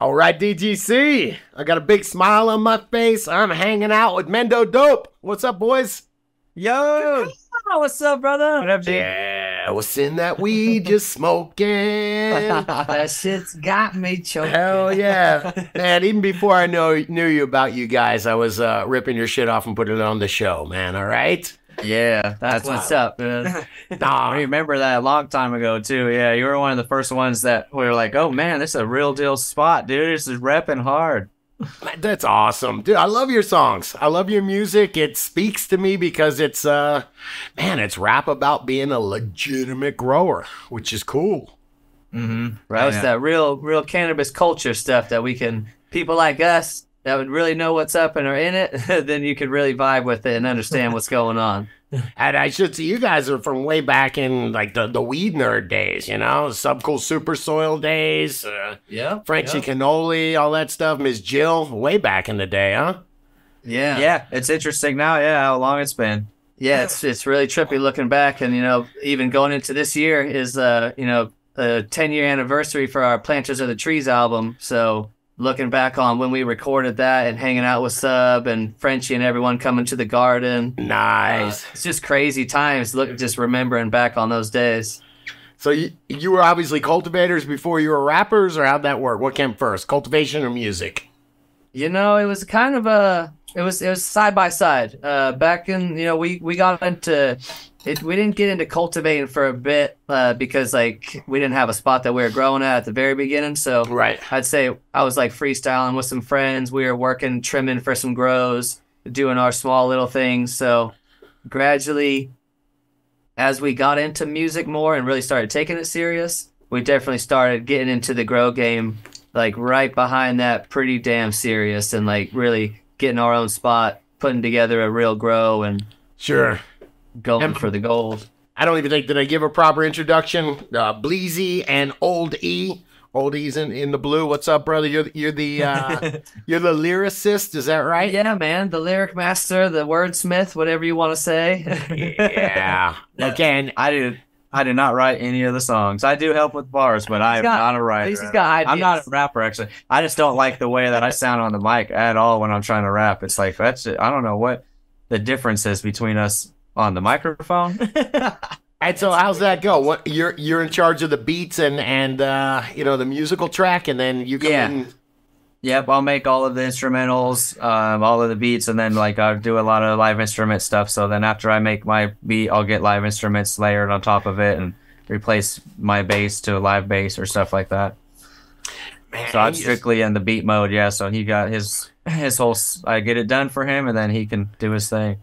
All right, DGC. I got a big smile on my face. I'm hanging out with Mendo Dope. What's up, boys? Yo, what's up, brother? what up, G? Yeah, what's in that weed just smoking? that shit's got me choking. Hell yeah, man! Even before I know knew you about you guys, I was uh, ripping your shit off and putting it on the show, man. All right. Yeah, That's what's up, man. I Nah, remember that a long time ago too. Yeah, you were one of the first ones that we were like, "Oh man, this is a real deal spot, dude. This is repping hard." that's awesome, dude. I love your songs. I love your music. It speaks to me because it's uh, man, it's rap about being a legitimate grower, which is cool. Mm-hmm. Right. It's that real, real cannabis culture stuff that we can, people like us that would really know what's up and are in it, then you could really vibe with it and understand what's going on. And I should say, you guys are from way back in like the, the weed nerd days, you know, Subcool Super Soil days, uh, Yeah. Frenchie Cannoli, all that stuff. Miss Jill, way back in the day, huh? Yeah. Yeah, it's interesting now. Yeah, how long it's been. Yeah, it's it's really trippy looking back, and you know, even going into this year is uh, you know, a ten year anniversary for our Planters of the Trees album. So looking back on when we recorded that and hanging out with Sub and Frenchie and everyone coming to the garden, uh, Nice. it's just crazy times. Look, just remembering back on those days. So you, you were obviously cultivators before you were rappers, or how'd that work? What came first, cultivation or music? You know, it was kind of a it was it was side by side. Uh, back in you know we we got into it. We didn't get into cultivating for a bit uh, because like we didn't have a spot that we were growing at at the very beginning. So Right. I'd say I was like freestyling with some friends. We were working trimming for some grows, doing our small little things. So gradually, as we got into music more and really started taking it serious, we definitely started getting into the grow game, like right behind that, pretty damn serious, and like really getting our own spot, putting together a real grow, and Sure. Going Em- for the gold. I don't even think did I give a proper introduction. Uh, Bleezy and Old E. Old E's in, in the blue. What's up, brother? You're the- you're the uh, you're the lyricist. Is that right? Yeah, man, the lyric master, the wordsmith, whatever you want to say. Yeah. Again, I did. I did not write any of the songs. I do help with bars, but I am got- not a writer. he's got I'm not a rapper actually. I just don't like the way that I sound on the mic at all when I'm trying to rap. It's like that's it. I don't know what the difference is between us on the microphone. And so how's that go? What you're you're in charge of the beats and and uh, you know the musical track, and then you come Yeah. in. Yep, I'll make all of the instrumentals, um, all of the beats, and then like I'll do a lot of live instrument stuff. So then after I make my beat, I'll get live instruments layered on top of it and replace my bass to a live bass or stuff like that. Man, So I'm strictly in the beat mode, yeah. So he got his his whole. I get it done for him, and then he can do his thing.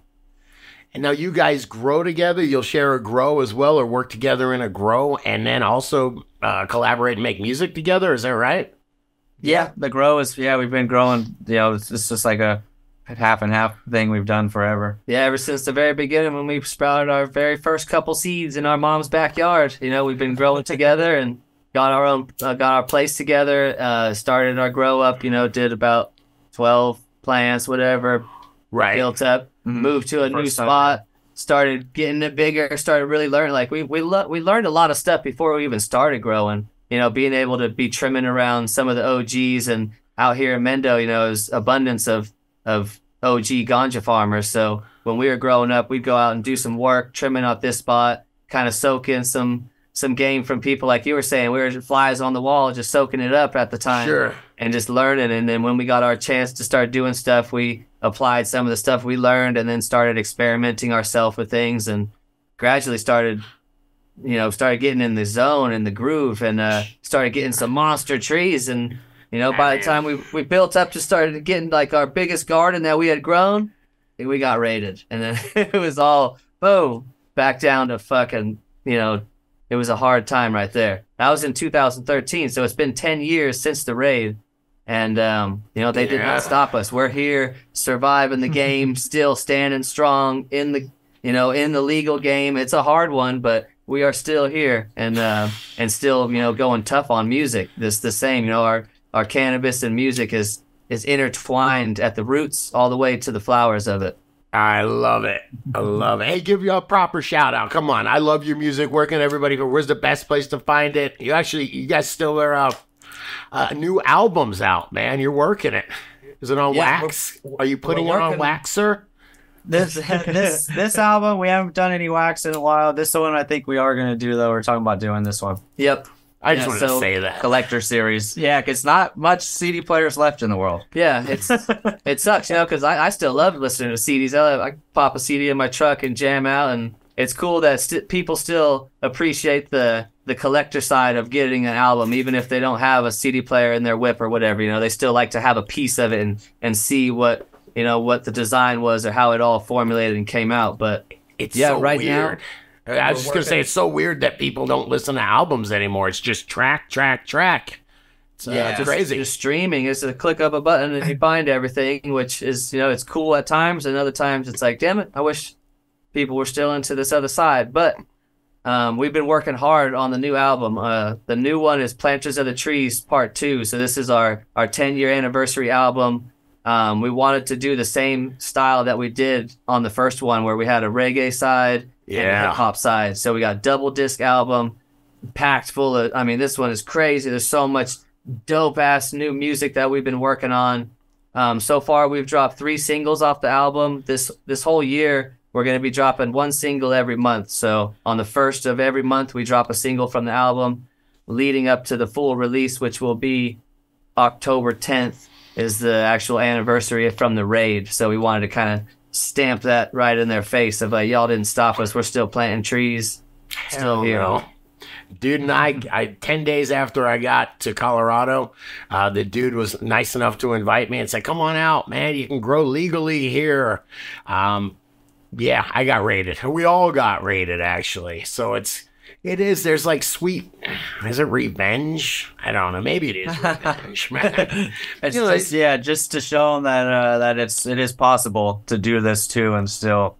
And now you guys grow together. You'll share a grow as well, or work together in a grow, and then also uh, collaborate and make music together. Is that right? Yeah, the grow is yeah. We've been growing. You know, it's, it's just like a half and half thing we've done forever. Yeah, ever since the very beginning when we sprouted our very first couple seeds in our mom's backyard, you know, we've been growing together and got our own, uh, got our place together. Uh, started our grow up, you know, did about twelve plants, whatever, Right. built up, Mhm. moved to a new First time. spot, started getting it bigger, started really learning. Like we we lo- we learned a lot of stuff before we even started growing. You know, being able to be trimming around some of the OGs and out here in Mendo, you know, is abundance of of OG ganja farmers. So when we were growing up, we'd go out and do some work trimming out this spot, kind of soaking some some game from people like you were saying. We were flies on the wall, just soaking it up at the time Sure. and just learning. And then when we got our chance to start doing stuff, we applied some of the stuff we learned and then started experimenting ourselves with things and gradually started, you know, started getting in the zone and the groove and uh, started getting some monster trees. And, you know, by the time we, we built up to started getting like our biggest garden that we had grown, we got raided. And then it was all boom, back down to fucking, you know, it was a hard time right there. That was in 2013, so it's been 10 years since the raid, and um, you know they did not stop us. We're here, surviving the game, still standing strong in the, you know, in the legal game. It's a hard one, but we are still here, and uh, and still, you know, going tough on music. This the same, you know, our our cannabis and music is is intertwined at the roots all the way to the flowers of it. I love it. I love it. Hey, give you a proper shout out. Come on. I love your music. Where can everybody go? Where's the best place to find it? You actually, you guys still are uh, uh, new albums out, man. You're working it. Is it on Yeah, wax? Are you putting it on working- waxer? This this this album we haven't done any wax in a while. This one I think we are gonna do though. We're talking about doing this one. Yep. I just Yeah, wanted to say that. Collector series. Yeah, 'cause not much CD players left in the world. Yeah, it's it sucks, you know, because I, I still love listening to CDs. I, love, I pop a CD in my truck and jam out, and it's cool that st- people still appreciate the the collector side of getting an album, even if they don't have a CD player in their whip or whatever. You know, they still like to have a piece of it and and see what you know what the design was or how it all formulated and came out. But It's Yeah, so right now. I was just gonna say it's so weird that people don't listen to albums anymore. It's just track, track, track. It's, uh, it's just, crazy. Just streaming is a click of a button and you find everything, which is you know it's cool at times, and other times it's like, damn it, I wish people were still into this other side. But um, we've been working hard on the new album. Uh, the new one is Planters of the Trees Part Two. So this is our our 10 year anniversary album. Um, we wanted to do the same style that we did on the first one, where we had a reggae side and a Yeah. hip hop side. So we got double disc album, packed full of. I mean, this one is crazy. There's so much dope ass new music that we've been working on. Um, so far, we've dropped three singles off the album. This this whole year, we're gonna be dropping one single every month. So on the first of every month, we drop a single from the album, leading up to the full release, which will be October 10th, is the actual anniversary from the raid. So we wanted to kind of stamp that right in their face of like, y'all didn't stop us. We're still planting trees, still Hell here. no. Dude and I, I, 10 days after I got to Colorado, uh, the dude was nice enough to invite me and say, Come on out, man. You can grow legally here. Um, yeah, I got raided. We all got raided, actually. So it's, it is, there's like sweet, is it revenge? I don't know. Maybe it is revenge, man. It's You know, just yeah, just to show them that uh, that it's it is possible to do this too and still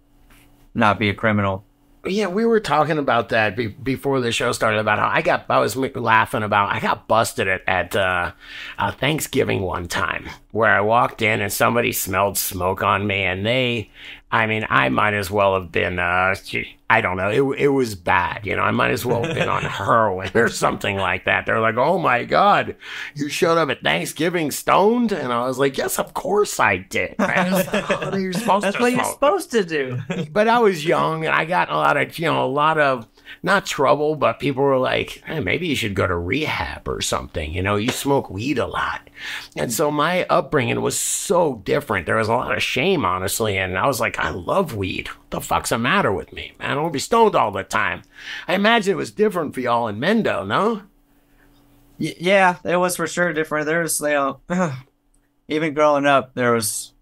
not be a criminal. Yeah, we were talking about that be- before the show started about how I got I was laughing about I got busted at at uh, uh, Thanksgiving one time where I walked in and somebody smelled smoke on me and they I mean I might as well have been uh I don't know it it was bad you know I might as well have been on heroin or something like that they're like oh my god you showed up at Thanksgiving stoned and I was like yes of course I did man. What are you supposed That's to what you're supposed to do. but I was young and I got a lot of, you know, a lot of not trouble, but people were like, hey, maybe you should go to rehab or something. You know, you smoke weed a lot. And so my upbringing was so different. There was a lot of shame, honestly. And I was like, I love weed. What the fuck's the matter with me? Man, I don't be stoned all the time. I imagine it was different for y'all in Mendo, no? Y- yeah, it was for sure different. There was, you know, even growing up, there was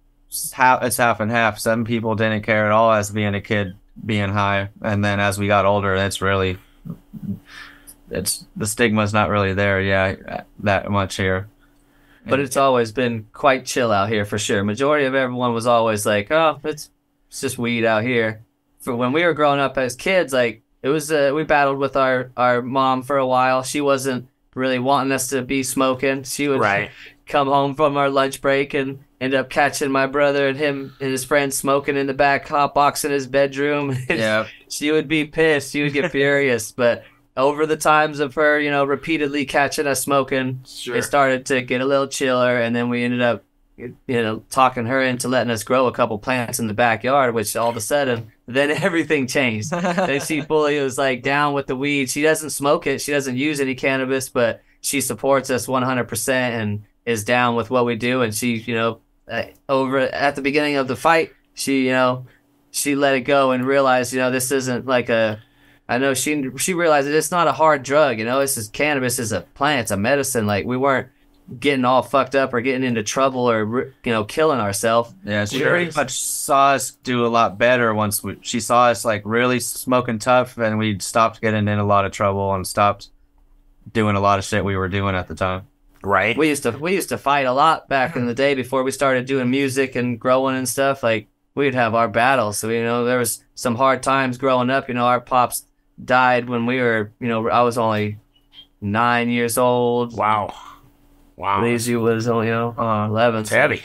half it's half and half. Some people didn't care at all as being a kid being high, and then as we got older, it's really it's the stigma's not really there. Yeah, that much here. but it's always been quite chill out here for sure. Majority of everyone was always like, "Oh, it's it's just weed out here." For when we were growing up as kids, like it was, uh, we battled with our our mom for a while. She wasn't really wanting us to be smoking. She would Right. come home from our lunch break and end up catching my brother and him and his friends smoking in the back hot box in his bedroom. Yeah, she would be pissed. She would get furious. But over the times of her, you know, repeatedly catching us smoking, Sure. it started to get a little chiller. And then we ended up, you know, talking her into letting us grow a couple plants in the backyard, which all of a sudden, then everything changed. then she fully was like down with the weed. She doesn't smoke it. She doesn't use any cannabis, but she supports us 100% and is down with what we do. And she, you know, uh, over at the beginning of the fight, she, you know, she let it go and realized, you know, this isn't like a. I know she she realized that it's not a hard drug. You know, this is cannabis is a plant, it's a medicine. Like we weren't getting all fucked up or getting into trouble or you know killing ourselves. yeah. She Sure. pretty much saw us do a lot better once we, she saw us like really smoking tough, and we stopped getting in a lot of trouble and stopped doing a lot of shit we were doing at the time. Right. We used to we used to fight a lot back in the day before we started doing music and growing and stuff. Like we'd have our battles. So you know there was some hard times growing up. You know our pops died when we were you know I was only nine years old. Wow. Wow. Lazy was only you know uh, eleven. It's heavy.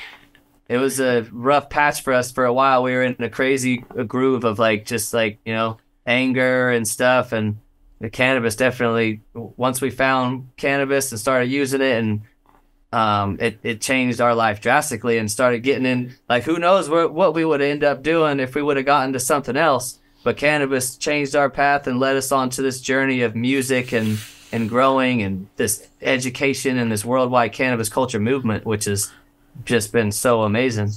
it was a rough patch for us for a while. We were in a crazy groove of like just like you know anger and stuff, and the cannabis definitely once we found cannabis and started using it and um, it, it changed our life drastically and started getting in like who knows what, what we would end up doing if we would have gotten to something else. But cannabis changed our path and led us onto this journey of music and and growing and this education and this worldwide cannabis culture movement which has just been so amazing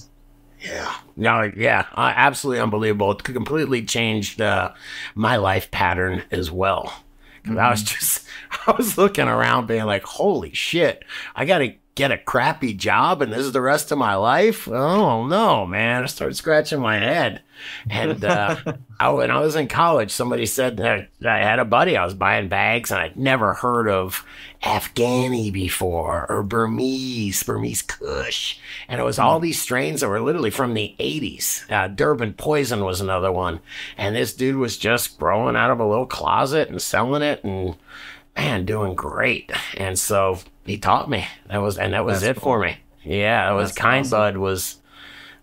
Yeah. No, yeah, uh, absolutely unbelievable. It completely changed uh, my life pattern as well. 'Cause I was just, I was looking around being like, holy shit, I got to get a crappy job and this is the rest of my life? Oh, no, man. I started scratching my head. And uh, I, when I was in college, somebody said that I had a buddy, I was buying bags and I'd never heard of Afghani before or Burmese, Burmese Kush. And it was all these strains that were literally from the 80s. Uh, Durban Poison was another one. And this dude was just growing out of a little closet and selling it and, man, doing great. And so he taught me. That was, and that was That's it for me. Yeah, it was That's Kind awesome. Bud was,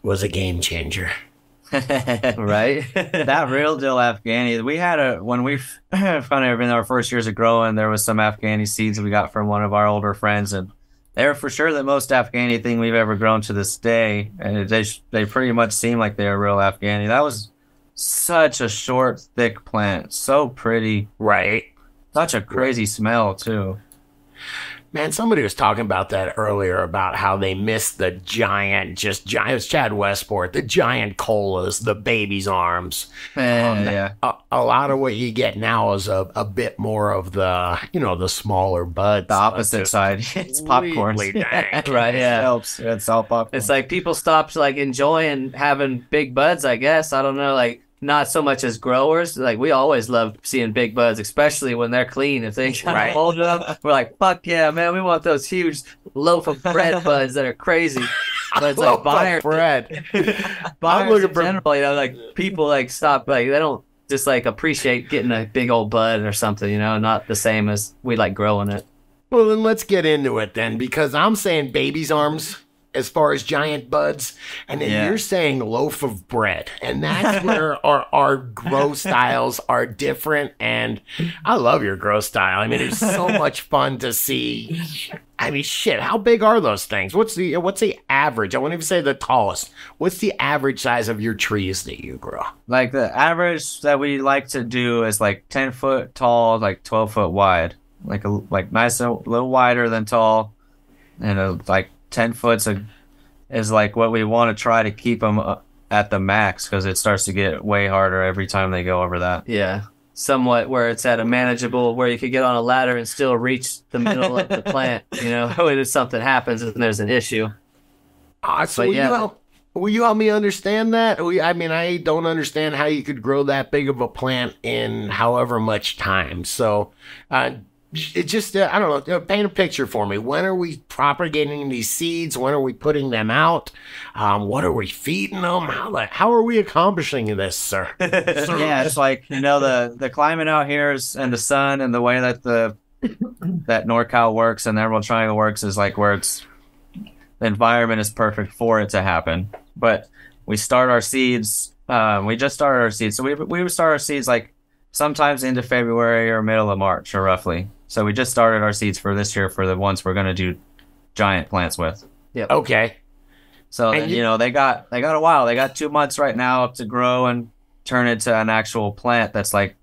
was a game changer. right that real deal Afghani. We had a when we found it in our first years of growing, there was some Afghani seeds we got from one of our older friends, and they're for sure the most Afghani thing we've ever grown to this day. And they they pretty much seem like they're real Afghani. That was such a short, thick plant, so pretty, Right. such a crazy smell too. Man, somebody was talking about that earlier about how they missed the giant, just giant. It was Chad Westport, the giant colas, the baby's arms. Um, yeah, A, a lot of what you get now is a, a bit more of the, you know, the smaller buds. the opposite side. it's popcorn. completely dank. right yeah It helps. It's all popcorn. It's like people stopped like enjoying having big buds. I guess I don't know, like not so much as growers. Like we always love seeing big buds, especially when they're clean. If they kind Right. of hold up, we're like, "Fuck yeah, man! We want those huge loaf of bread buds that are crazy." But it's like buyer, bread. buyers looking in for- general, you know, like people like stop, like they don't just like appreciate getting a big old bud or something. You know, not the same as we like growing it. Well, then let's get into it then, because I'm saying baby's arms as far as giant buds, and then Yeah. you're saying loaf of bread, and that's where our our grow styles are different. And I love your grow style. I mean, it's so much fun to see. I mean, shit, how big are those things? What's the what's the average? I won't even say the tallest. What's the average size of your trees that you grow? Like the average that we like to do is like ten foot tall, like twelve foot wide, like a like nice a little wider than tall, and a, like ten foot's a, is like what we want to try to keep them at the max because it starts to get way harder every time they go over that. Yeah. Somewhat where it's at a manageable where you could get on a ladder and still reach the middle of the plant, you know, if something happens and there's an issue. Ah, so But will, yeah. you help, will you help me understand that? We- I mean, I don't understand how you could grow that big of a plant in however much time. So, uh, it just, uh, I don't know, uh, paint a picture for me. When are we propagating these seeds? When are we putting them out? Um, what are we feeding them? How, the- how are we accomplishing this, sir? Sir? Yeah, it's like you know the the climate out here is and the sun and the way that the that NorCal works and the Emerald Triangle works is like where it's the environment is perfect for it to happen. But we start our seeds. Um, we just started our seeds, so we we would start our seeds like sometimes into February or middle of March or roughly. So we just started our seeds for this year for the ones we're gonna do giant plants with. Yep. Okay. So then, you- you know they got they got a while. They got two months right now up to grow and turn into an actual plant that's like,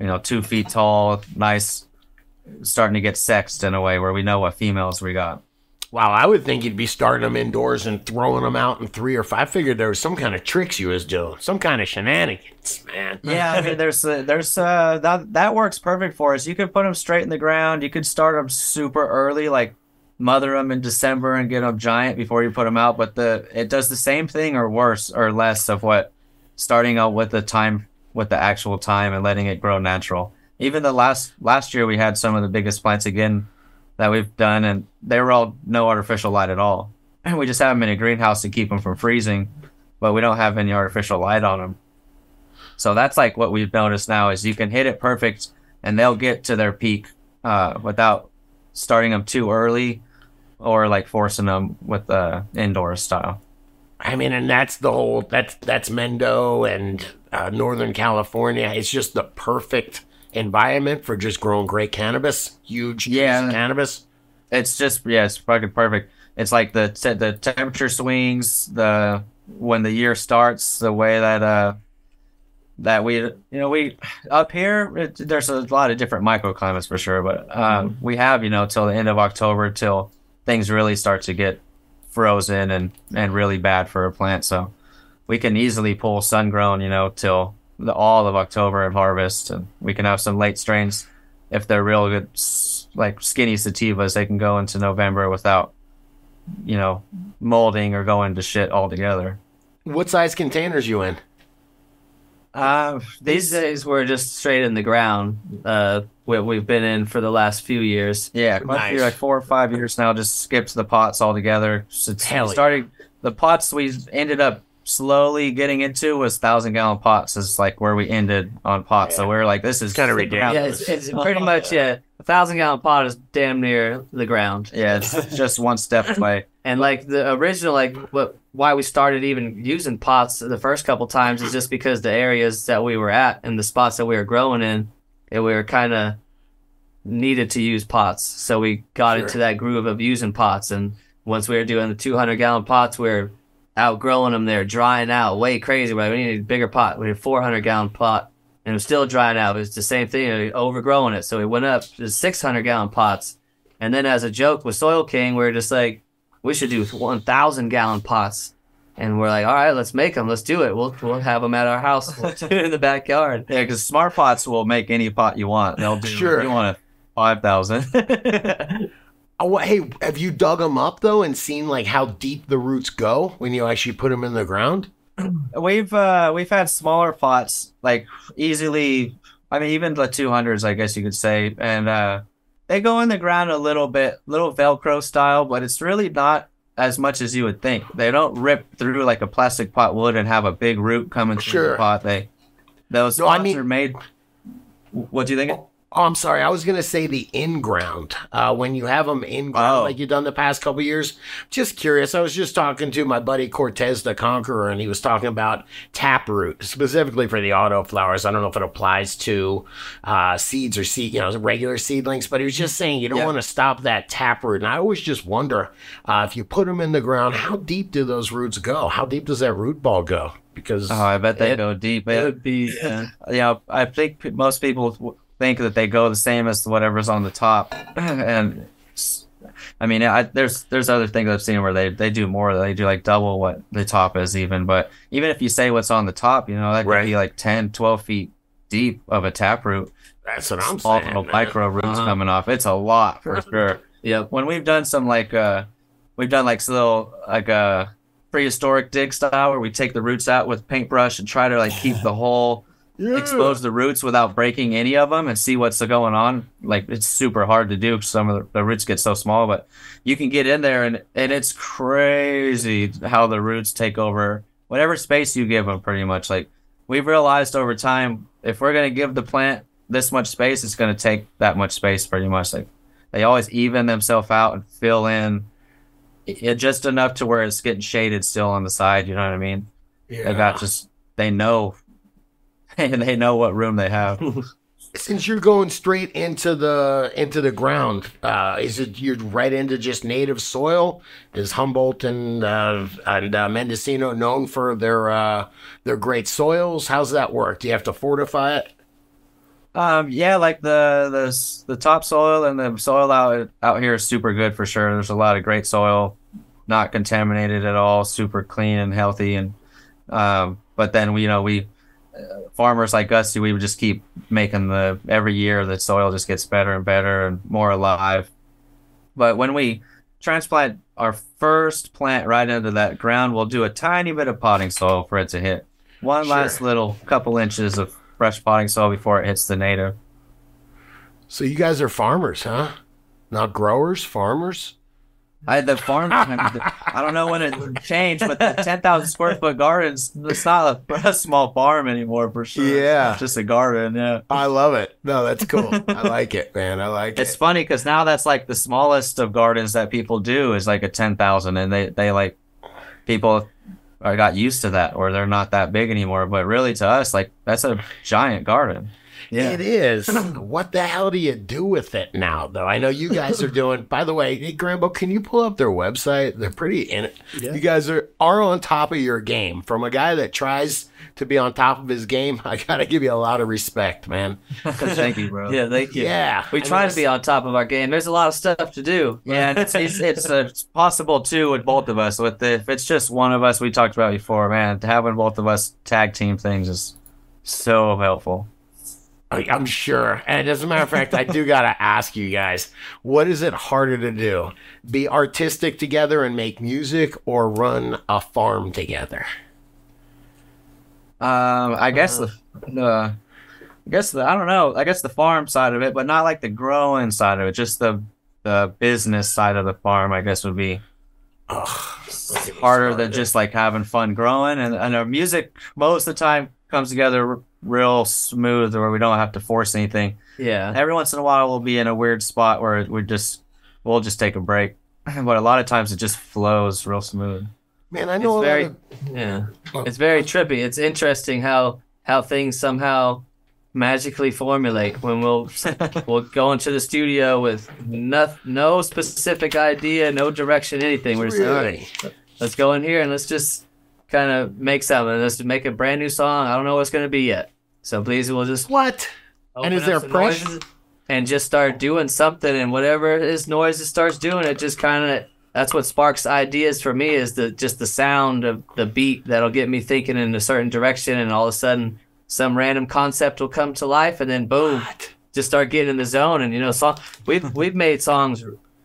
you know, two feet tall, nice, starting to get sexed in a way where we know what females we got. Wow, I would think you'd be starting them indoors and throwing them out in three or five. I figured there was some kind of tricks you was doing, some kind of shenanigans, man. Yeah, I mean, there's uh, there's uh that that works perfect for us. You could put them straight in the ground. You could start them super early, like mother them in December and get them giant before you put them out. But the it does the same thing or worse or less of what starting out with the time with the actual time and letting it grow natural. Even the last last year we had some of the biggest plants again that we've done, and they were all no artificial light at all. And we just have them in a greenhouse to keep them from freezing, but we don't have any artificial light on them. So that's like what we've noticed now is you can hit it perfect and they'll get to their peak uh, without starting them too early or like forcing them with the indoor style. I mean, and that's the whole that's that's Mendo and uh, Northern California. It's just the perfect environment for just growing great cannabis? Huge Yeah. cannabis. It's just yeah, it's fucking perfect. It's like the te- the temperature swings, the when the year starts, the way that uh that we you know we up here it, there's a lot of different microclimates for sure, but um we have you know till the end of October till things really start to get frozen and and really bad for a plant. So we can easily pull sun grown you know till the all of October and harvest, and we can have some late strains if they're real good like skinny sativas they can go into november without you know molding or going to shit altogether What size containers you in? uh These days we're just straight in the ground. Uh, we, we've been in for the last few years. yeah quite a few, Nice. like four or five years now just skipped the pots altogether Since Hell we yeah. started the pots we ended up slowly getting into was thousand gallon pots is like where we ended on pots so we are like this is kinda the ground. Yeah, it's, it's pretty much yeah. A thousand gallon pot is damn near the ground. yeah it's just one step away And like the original, like what why we started even using pots the first couple times is just because the areas that we were at and the spots that we were growing in, and we were kind of needed to use pots. So we got Sure. into that groove of using pots. And once we were doing the 200 gallon pots, we were outgrowing them. They're drying out way crazy. Right? We needed a bigger pot. We had a 400 gallon pot. And it was still drying out. It was the same thing, we overgrowing it. So we went up to 600 gallon pots. And then as a joke with Soil King, we are just like, we should do 1,000 gallon pots. And we're like, all right, let's make them. Let's do it. We'll, we'll have them at our house. We'll do it in the backyard. yeah because smart pots will make any pot you want they'll do Sure. you want a 5000 Oh, hey, have you dug them up though and seen like how deep the roots go when you actually put them in the ground? We've uh we've had smaller pots, like easily. I mean, even the two hundreds, I guess you could say, and uh, they go in the ground a little bit, little Velcro style, but it's really not as much as you would think. They don't rip through like a plastic pot would and have a big root coming through Sure. the pot. They those No, I pots mean- are made. What do you think? Oh, I'm sorry. I was gonna say the in ground. Uh, when you have them in ground, Oh. like you've done the past couple years. Just curious. I was just talking to my buddy Cortez the Conqueror, and he was talking about taproot specifically for the auto flowers. I don't know if it applies to uh, seeds or seed, you know, regular seedlings, but he was just saying you don't Yeah. want to stop that taproot. And I always just wonder uh, if you put them in the ground, how deep do those roots go? How deep does that root ball go? Because Oh, I bet they It- go deep. It It, would be, uh, you know, I think most people think that they go the same as whatever's on the top, and I mean, I, there's there's other things I've seen where they they do more. They do like double what the top is even. But even if you say what's on the top, you know, that could Right. be like 10, 12 feet deep of a taproot. that's what I'm Small saying. little man. micro roots Uh-huh. coming off. It's a lot for sure. yeah. When we've done some like uh, we've done like little like uh prehistoric dig style where we take the roots out with paintbrush and try to like keep the whole expose the roots without breaking any of them and see what's going on. Like it's super hard to do. 'cause Some of the, the roots get so small, but you can get in there and and it's crazy how the roots take over whatever space you give them. Pretty much like we've realized over time, if we're gonna give the plant this much space, it's gonna take that much space. Pretty much like they always even themselves out and fill in. It just enough to where it's getting shaded still on the side. You know what I mean? They got just they know and they know what room they have. Since you're going straight into the into the ground, uh, is it you're right into just native soil? Is Humboldt and uh, and uh, Mendocino known for their uh, their great soils? How's that work? Do you have to fortify it? um, yeah, like the the the topsoil and the soil out out here is super good for sure. There's a lot of great soil, not contaminated at all, super clean and healthy. And um, but then we you know we farmers like us, we would just keep making the every year the soil just gets better and better and more alive. But when we transplant our first plant right into that ground, we'll do a tiny bit of potting soil for it to hit. One Sure. last little couple inches of fresh potting soil before it hits the native. So you guys are farmers, huh? Not growers, farmers. I the farm. I don't know when it changed, but the ten thousand square foot gardens. It's not a, a small farm anymore for sure. Yeah. It's just a garden. Yeah. I love it. No, that's cool. I like it, man. I like It's it. It's funny because now that's like the smallest of gardens that people do is like a ten thousand, and they they like people are got used to that or they're not that big anymore. But really, to us, like that's a giant garden. Yeah. It is. what the hell do you do with it now, though? I know you guys are doing. By the way, hey, Grambo, can you pull up their website? They're pretty in it. You guys are are on top of your game. From a guy that tries to be on top of his game, I gotta give you a lot of respect, man. Thank you, bro. Yeah, thank you. Yeah, We I try mean, to be on top of our game. There's a lot of stuff to do. Yeah, and it's it's, it's, uh, it's possible too with both of us. With the, if it's just one of us, we talked about before, man. Having both of us tag team things is so helpful. I'm sure. And as a matter of fact, I do got to ask you guys what is it harder to do? Be artistic together and make music or run a farm together? Um, I guess the, the, I guess the, I don't know. I guess the farm side of it, but not like the growing side of it. Just the the business side of the farm, I guess, would be Ugh. harder than just like having fun growing. And and our music most of the time comes together real smooth, where we don't have to force anything. Yeah. Every once in a while, we'll be in a weird spot where we just we'll just take a break. But a lot of times, it just flows real smooth. Man, I know It's a very lot of, yeah. Well- It's very trippy. It's interesting how how things somehow magically formulate when we'll we'll go into the studio with no, no specific idea, no direction, anything. We're just like, all right, let's go in here and let's just kind of make something. Let's make a brand new song. I don't know what it's gonna be yet. So please, we'll just What? And is there pressure? and just start doing something and whatever this noise it starts doing it just kind of that's what sparks ideas for me is the just the sound of the beat that'll get me thinking in a certain direction and all of a sudden some random concept will come to life and then boom What? just start getting in the zone and you know song we've we've made songs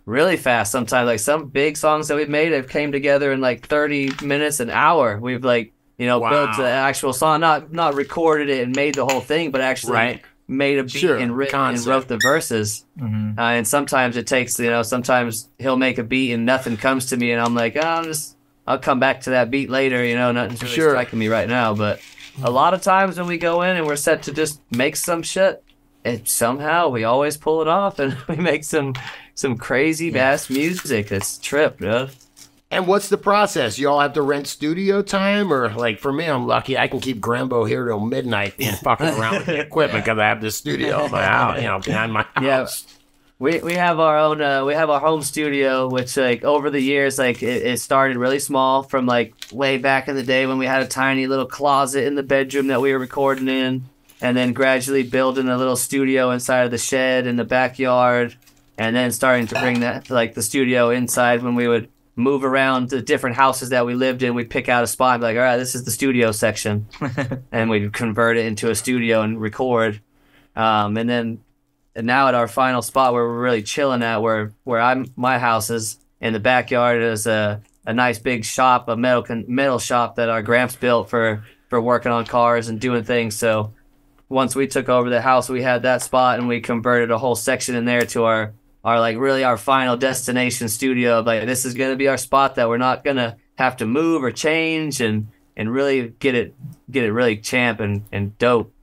really fast sometimes. Like some big songs that we've made have came together in like 30 minutes an hour. We've like you know built the actual song. Not not recorded it and made the whole thing but actually Right. made a beat Sure, and, writ- and wrote the verses. Mm-hmm. uh, and sometimes it takes you know sometimes he'll make a beat and nothing comes to me and i'm like oh, i'll just i'll come back to that beat later you know nothing's really Sure. striking me right now but a lot of times when we go in and we're set to just make some shit it somehow we always pull it off and we make some some crazy bass music it's trip dude. And what's the process? You all have to rent studio time, or like for me, I'm lucky I can keep Grambo here till midnight and fucking around with the equipment because I have the studio in my house, you know, behind my house. Yeah. We we have our own uh, we have our home studio which like over the years like it, it started really small from like way back in the day when we had a tiny little closet in the bedroom that we were recording in and then gradually building a little studio inside of the shed in the backyard and then starting to bring that like the studio inside when we would move around the different houses that we lived in. We'd pick out a spot and be like all right this is the studio section. And we'd convert it into a studio and record. Um, and then and now at our final spot where we're really chilling at where where I'm my house is in the backyard is a, a nice big shop a metal con- metal shop that our gramps built for for working on cars and doing things. So once we took over the house we had that spot and we converted a whole section in there to our our like really our final destination studio. Like this is going to be our spot that we're not going to have to move or change and and really get it get it really champ and, and dope.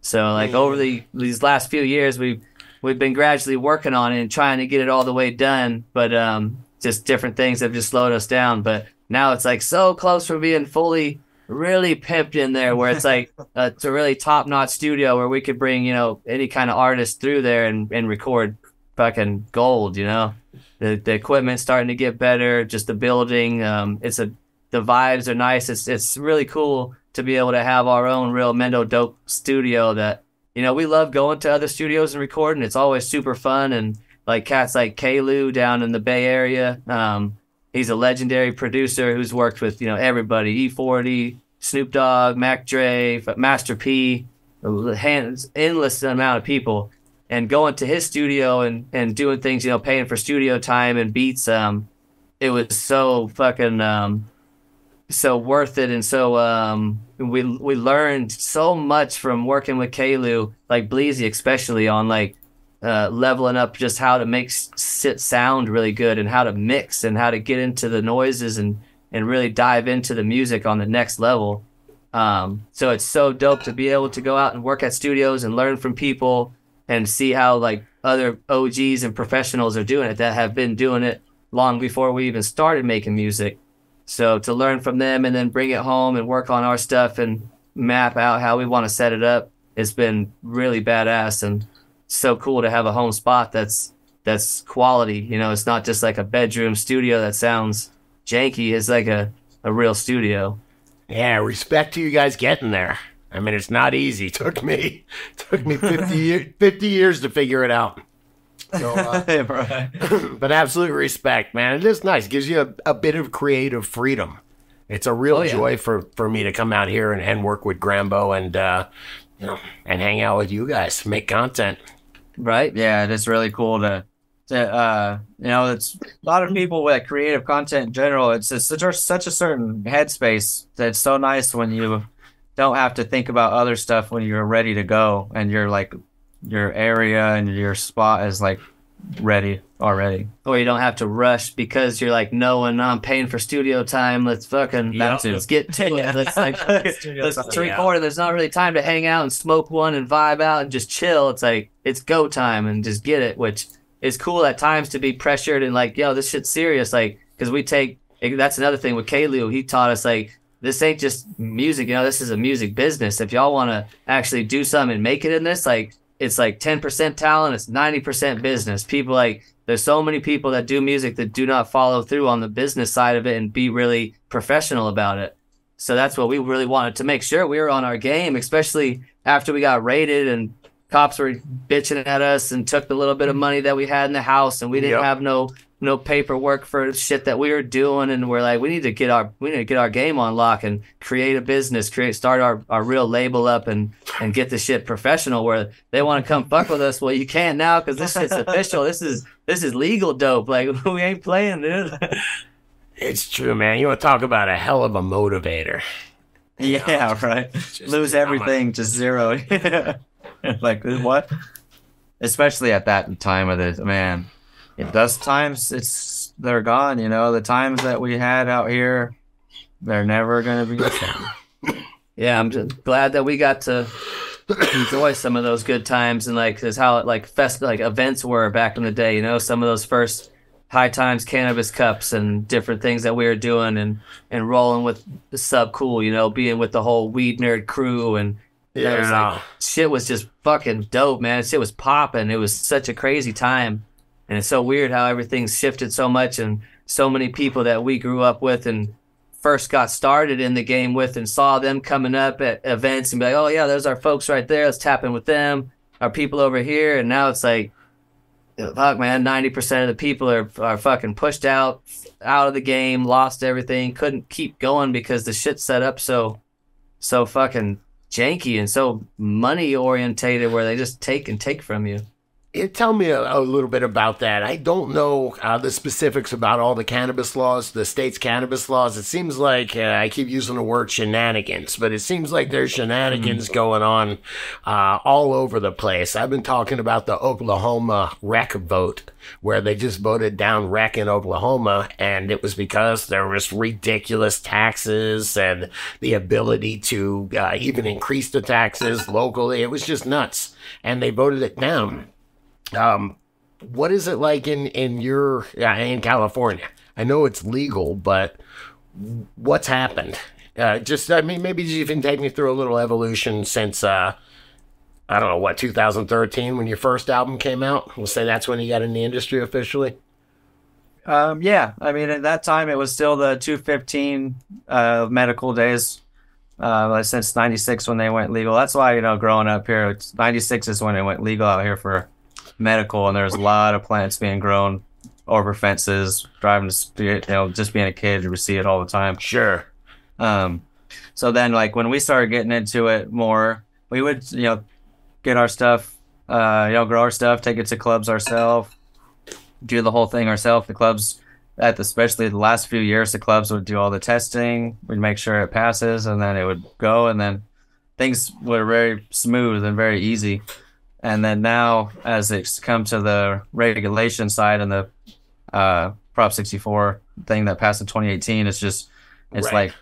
So like over the these last few years we've we've been gradually working on it and trying to get it all the way done, but um, just different things have just slowed us down. But now it's like so close from being fully, really pimped in there, where it's like uh, it's a really top notch studio where we could bring you know any kind of artist through there and, and record fucking gold. You know, the the equipment's starting to get better. Just the building, um, it's a the vibes are nice. It's it's really cool to be able to have our own real Mendo dope studio that you know, we love going to other studios and recording. It's always super fun. And like cats like Kalu down in the Bay Area, um, he's a legendary producer who's worked with, you know, everybody E40, Snoop Dogg, Mac Dre, Master P, hands, endless amount of people. And going to his studio and, and doing things, you know, paying for studio time and beats, um, it was so fucking um, so worth it and so um we we learned so much from working with Kalu like Bleezy especially on like uh leveling up just how to make sit sound really good and how to mix and how to get into the noises and and really dive into the music on the next level. Um so it's so dope to be able to go out and work at studios and learn from people and see how like other OGs and professionals are doing it that have been doing it long before we even started making music so to learn from them and then bring it home and work on our stuff and map out how we want to set it up, it's been really badass and so cool to have a home spot that's that's quality. You know, it's not just like a bedroom studio that sounds janky. It's like a, a real studio. Yeah, respect to you guys getting there. I mean, it's not easy. took me took me 50, year, 50 years to figure it out. So, uh, right. but absolute respect, man. It is nice. gives you a, a bit of creative freedom. It's a real Oh, yeah. joy for, for me to come out here and, and work with Grambo and uh, you know and hang out with you guys, make content. Right? Yeah, it is really cool to, to uh, you know, it's a lot of people with creative content in general. It's just such a, such a certain headspace that's so nice when you don't have to think about other stuff when you're ready to go and you're like your area and your spot is like ready already. Or you don't have to rush because you're like, no, and oh, I'm paying for studio time. Let's fucking Yeah. let's get to it. Let's like let's time. record. There's not really time to hang out and smoke one and vibe out and just chill. It's like it's go time and just get it, which is cool at times to be pressured and like, yo, this shit's serious. Like, because we take that's another thing with Kalu. He taught us like this ain't just music. You know, this is a music business. If y'all want to actually do something and make it in this, like it's like 10% talent, it's 90% business. People like there's so many people that do music that do not follow through on the business side of it and be really professional about it. So that's what we really wanted to make sure we were on our game, especially after we got raided and cops were bitching at us and took the little bit of money that we had in the house and we didn't Yep. have no no paperwork for shit that we were doing and we're like we need to get our we need to get our game on lock and create a business create start our, our real label up and and get the shit professional where they want to come fuck with us well you can't now because this shit's official this is this is legal dope like we ain't playing dude It's true, man. You want to talk about a hell of a motivator. Yeah, right. Lose everything, just zero. like what? Especially at that time of the man. Those times, it's they're gone. You know, the times that we had out here, they're never gonna be. the same. yeah i'm just glad that we got to enjoy some of those good times and like is how like fest like events were back in the day you know some of those first high times cannabis cups and different things that we were doing and and rolling with the sub cool you know being with the whole weed nerd crew and that was Yeah. like shit was just fucking dope man shit was popping it was such a crazy time and it's so weird how everything's shifted so much and so many people that we grew up with and first got started in the game with and saw them coming up at events and be like, oh yeah, there's our folks right there. Let's tap in with them. Our people over here, and now it's like, fuck man, ninety percent of the people are are fucking pushed out, out of the game, lost everything, couldn't keep going because the shit's set up so, so fucking janky and so money orientated where they just take and take from you. Yeah, tell me a, a little bit about that. I don't know uh, the specifics about all the cannabis laws, the state's cannabis laws. It seems like uh, I keep using the word shenanigans, but it seems like there's shenanigans going on uh, all over the place. I've been talking about the Oklahoma rec vote, where they just voted down rec in Oklahoma, and it was because there was ridiculous taxes and the ability to uh, even increase the taxes locally. It was just nuts, and they voted it down. Um, what is it like in in your in California? I know it's legal, but what's happened? Uh, just I mean, maybe you can take me through a little evolution since uh, I don't know what 2013 when your first album came out. We'll say that's when you got in the industry officially. Um, yeah, I mean, at that time, it was still the 215 uh, medical days. Uh, since '96 when they went legal. That's why you know, growing up here, it's- '96 is when it went legal out here for medical, and there's a lot of plants being grown over fences. Driving to, spe- you know, just being a kid, you would see it all the time. Sure. Um, so then, like when we started getting into it more, we would you know get our stuff, uh, you know, grow our stuff, take it to clubs ourselves, do the whole thing ourselves. The clubs, at the, especially the last few years, the clubs would do all the testing. We'd make sure it passes, and then it would go, and then things were very smooth and very easy. And then now, as it's come to the regulation side and the uh, Prop 64 thing that passed in 2018, it's just it's Right. like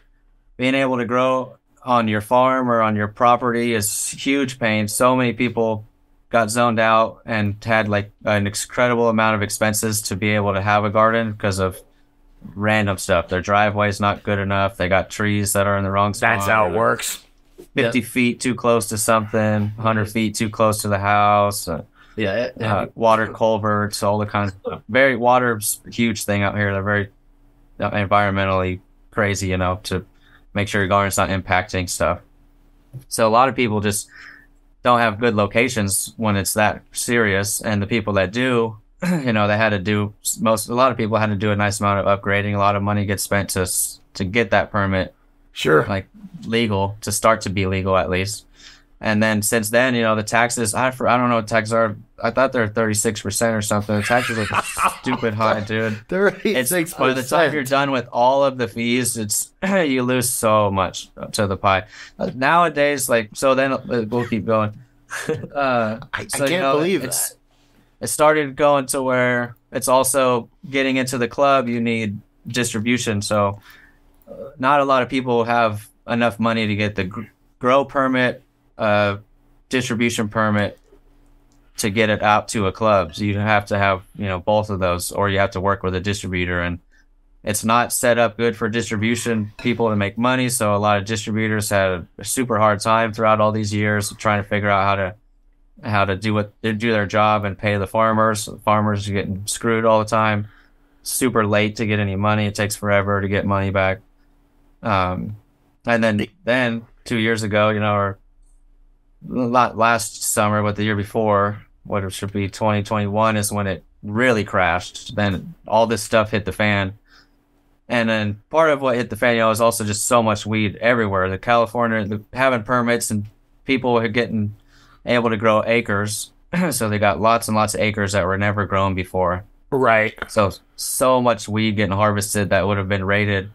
being able to grow on your farm or on your property is huge pain. So many people got zoned out and had like an incredible amount of expenses to be able to have a garden because of random stuff. Their driveway's not good enough. They got trees that are in the wrong spot. That's how it works. 50 feet too close to something, 100 feet too close to the house, uh, Yeah, it- uh, water culverts, all the kinds of. Very water's a huge thing out here. They're very uh, environmentally crazy, you know, to make sure your garden's not impacting stuff. So a lot of people just don't have good locations when it's that serious, and the people that do, you know, they had to do most. A lot of people had to do a nice amount of upgrading. A lot of money gets spent to to get that permit Sure. like legal to start to be legal at least. And then since then, you know, the taxes, I, for, I don't know what taxes are. I thought they're 36% or something. The taxes are stupid high, dude. It's Thirty-six by the time you're done with all of the fees, it's you lose so much to the pie. Uh, nowadays, like so, then uh, we'll keep going. Uh, I, I so, you can't know, believe it's, that. It started going to where it's also getting into the club. You need distribution, so uh, not a lot of people have enough money to get the gr- grow permit, uh, distribution permit to get it out to a club. So you have to have you know both of those, or you have to work with a distributor, and it's not set up good for distribution people to make money. So a lot of distributors had a super hard time throughout all these years trying to figure out how to how to do what do their job and pay the farmers. Farmers are getting screwed all the time. Super late to get any money. It takes forever to get money back. Um, and then then two years ago, you know, or not last summer, but the year before, what it should be 2021 is when it really crashed. Then all this stuff hit the fan. And then part of what hit the fan, you know, is also just so much weed everywhere. The California, the, having permits and people are getting able to grow acres. so they got lots and lots of acres that were never grown before. Right. So so much weed getting harvested that would have been raided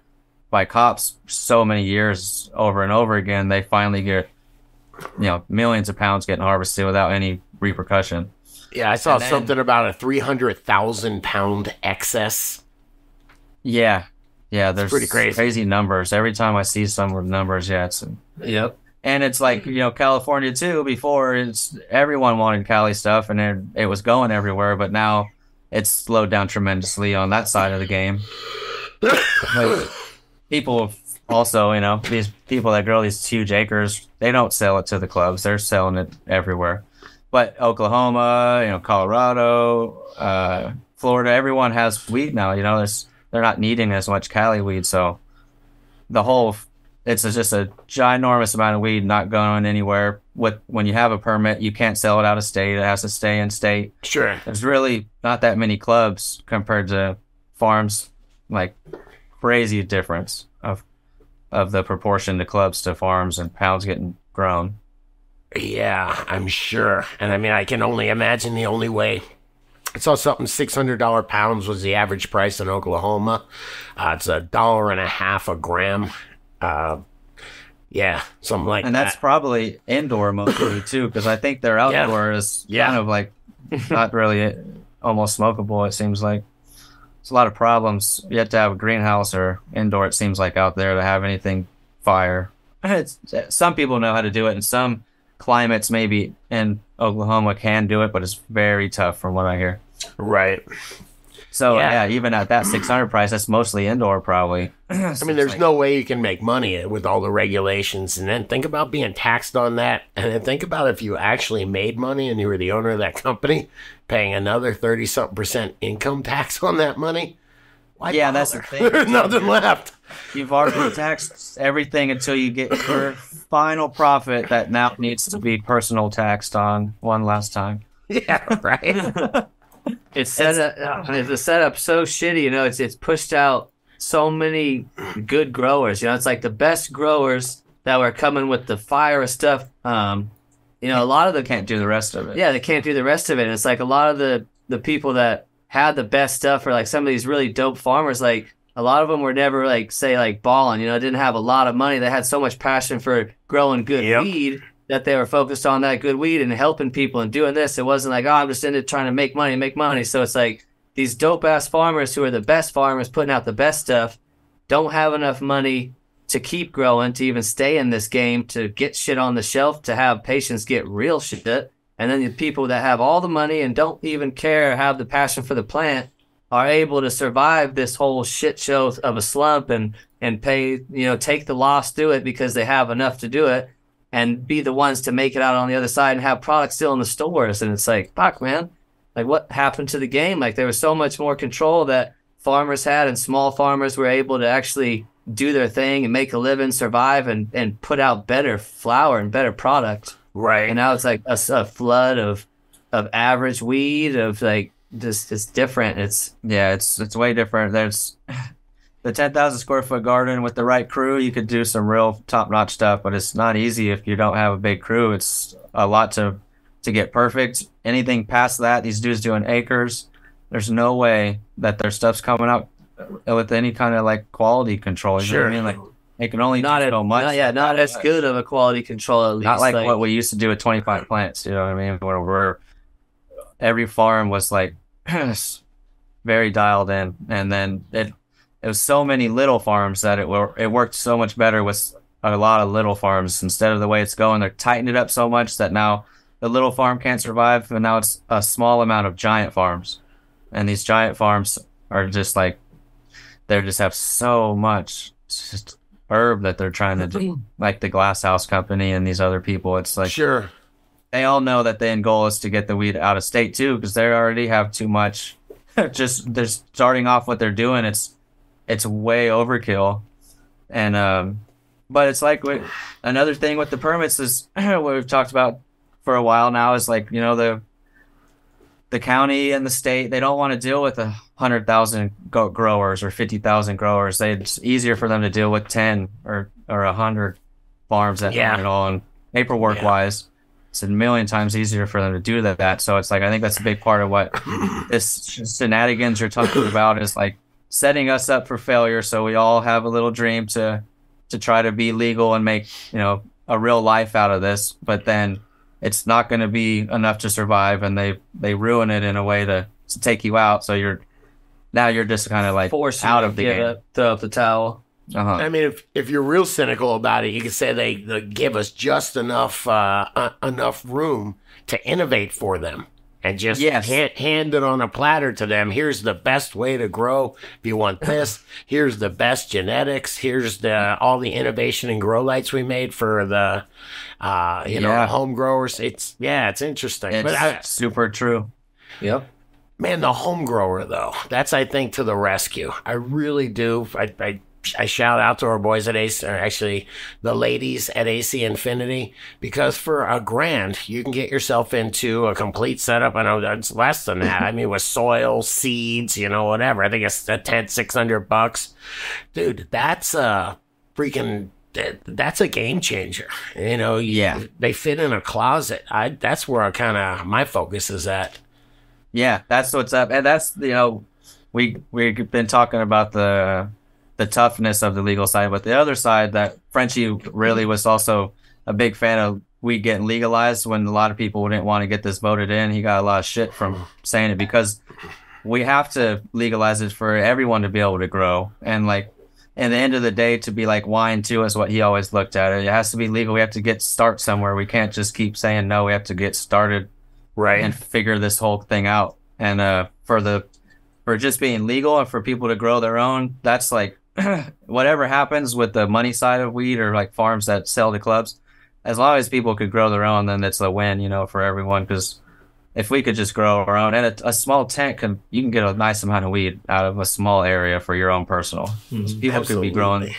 by cops so many years over and over again. They finally get you know millions of pounds getting harvested without any repercussion. Yeah, I saw then- something about a three hundred thousand pound excess. Yeah, yeah. There's pretty crazy. crazy numbers. Every time I see some numbers, yeah, it's Yep. and it's like you know California too. Before it's everyone wanted Cali stuff, and it, it was going everywhere. But now it's slowed down tremendously on that side of the game. Like, people also, you know, these people that grow these huge acres, they don't sell it to the clubs. They're selling it everywhere. But Oklahoma, you know, Colorado, uh, Florida, everyone has weed now. You know, there's they're not needing as much Cali weed, so the whole it's just a ginormous amount of weed not going anywhere. With when you have a permit, you can't sell it out of state. It has to stay in state. Sure. There's really not that many clubs compared to farms. Like crazy difference of of the proportion to clubs to farms and pounds getting grown. Yeah, I'm sure. And I mean, I can only imagine the only way. I saw something six hundred dollar pounds was the average price in Oklahoma. Uh, it's a dollar and a half a gram. Uh, yeah, something like that. And that's that. probably indoor mostly too, because I think their outdoor is Yeah. kind of like not really almost smokable. It seems like it's a lot of problems. You have to have a greenhouse or indoor. It seems like out there to have anything fire. It's, some people know how to do it, and some climates maybe in Oklahoma can do it, but it's very tough from what I hear. right. So Yeah. yeah, even at that 600 price, that's mostly indoor probably. I mean, there's no way you can make money with all the regulations. And then think about being taxed on that. And then think about if you actually made money and you were the owner of that company, paying another 30 something percent income tax on that money. Why Yeah, that's the thing. There's nothing left. You've already taxed everything until you get your final profit that now needs to be personal taxed on one last time. Yeah, right. It's set up. It's a setup so shitty. You know, it's it's pushed out so many good growers. You know, it's like the best growers that were coming with the fire of stuff. Um, you know, a lot of the Can't do the rest of it. yeah, they can't do the rest of it. And it's like a lot of the the people that had the best stuff, or like some of these really dope farmers, like a lot of them were never like say like balling. You know, didn't have a lot of money. They had so much passion for growing good Yep. weed that they were focused on that good weed and helping people and doing this. It wasn't like oh, I'm just in it trying to make money, make money. So it's like these dope ass farmers who are the best farmers putting out the best stuff don't have enough money to keep growing to even stay in this game to get shit on the shelf to have patients get real shit and then the people that have all the money and don't even care have the passion for the plant are able to survive this whole shit show of a slump and and pay you know take the loss through it because they have enough to do it and be the ones to make it out on the other side and have products still in the stores. And it's like, fuck, man, like what happened to the game? Like there was so much more control that farmers had, and small farmers were able to actually do their thing and make a living, survive, and and put out better flower and better product. Right. And now it's like a, a flood of of average weed of like just it's different. It's Yeah, it's it's way different. There's the ten thousand square foot garden with the right crew. You could do some real top notch stuff, but it's not easy if you don't have a big crew. It's a lot to to get perfect. Anything past that, these dudes doing acres. There's no way that their stuff's coming out with any kind of like quality control. You know what I mean? Like they can only not do at, so much. not, yeah, not as good of a quality control. At least. Not like, what we used to do with 25 plants, you know what I mean? Where we're, every farm was like very dialed in. And then it, it was so many little farms that it, were, it worked so much better with a lot of little farms instead of the way it's going. They're tightened it up so much that now the little farm can't survive. And now it's a small amount of giant farms. And these giant farms are just like, they just have so much just herb that they're trying to do mm-hmm. like the glass house company and these other people it's like sure. they all know that the end goal is to get the weed out of state too because they already have too much just they're starting off what they're doing it's it's way overkill and um but it's like what, another thing with the permits is what we've talked about for a while now is like you know the the county and the state they don't want to deal with a hundred thousand go- growers or fifty thousand growers. They, it's easier for them to deal with ten or or a hundred farms that Yeah. own all. And paperwork Yeah. wise, it's a million times easier for them to do that. That so it's like I think that's a big part of what this shenanigans you're talking about is like setting us up for failure. So we all have a little dream to to try to be legal and make you know a real life out of this, but then it's not going to be enough to survive, and they they ruin it in a way to, to take you out. So you're now you're just kind of like forced out of the game. up, throw up the towel. Uh-huh. I mean, if if you're real cynical about it, you could say they, they give us just enough uh, uh, enough room to innovate for them, and just Yes. hand, hand it on a platter to them. Here's the best way to grow. If you want this, here's the best genetics. Here's the all the innovation and grow lights we made for the uh, you know home growers. It's yeah, it's interesting. It's but I, super true. Yep. Man, the home grower though, that's I think to the rescue. I really do. I I, I shout out to our boys at AC, or actually the ladies at AC Infinity, because for a grand you can get yourself into a complete setup. I know that's less than that. I mean, with soil, seeds, you know, whatever. I think it's a ten six hundred bucks, dude. That's a freaking. That's a game changer. You know, you- Yeah. they fit in a closet. I that's where I kind of my focus is at. Yeah, that's what's up, and that's you know, we we've been talking about the the toughness of the legal side, but the other side that Frenchie really was also a big fan of weed getting legalized when a lot of people didn't want to get this voted in. He got a lot of shit from saying it because we have to legalize it for everyone to be able to grow and like. in the end of the day, to be like wine too is what he always looked at. It has to be legal. We have to get start somewhere. We can't just keep saying no. We have to get started Right. and figure this whole thing out. And uh, for the for just being legal and for people to grow their own, that's like whatever happens with the money side of weed or like farms that sell to clubs. As long as people could grow their own, then it's a win, you know, for everyone. Because if we could just grow our own, and a, a small tent can you can get a nice amount of weed out of a small area for your own personal. Hmm, people could be growing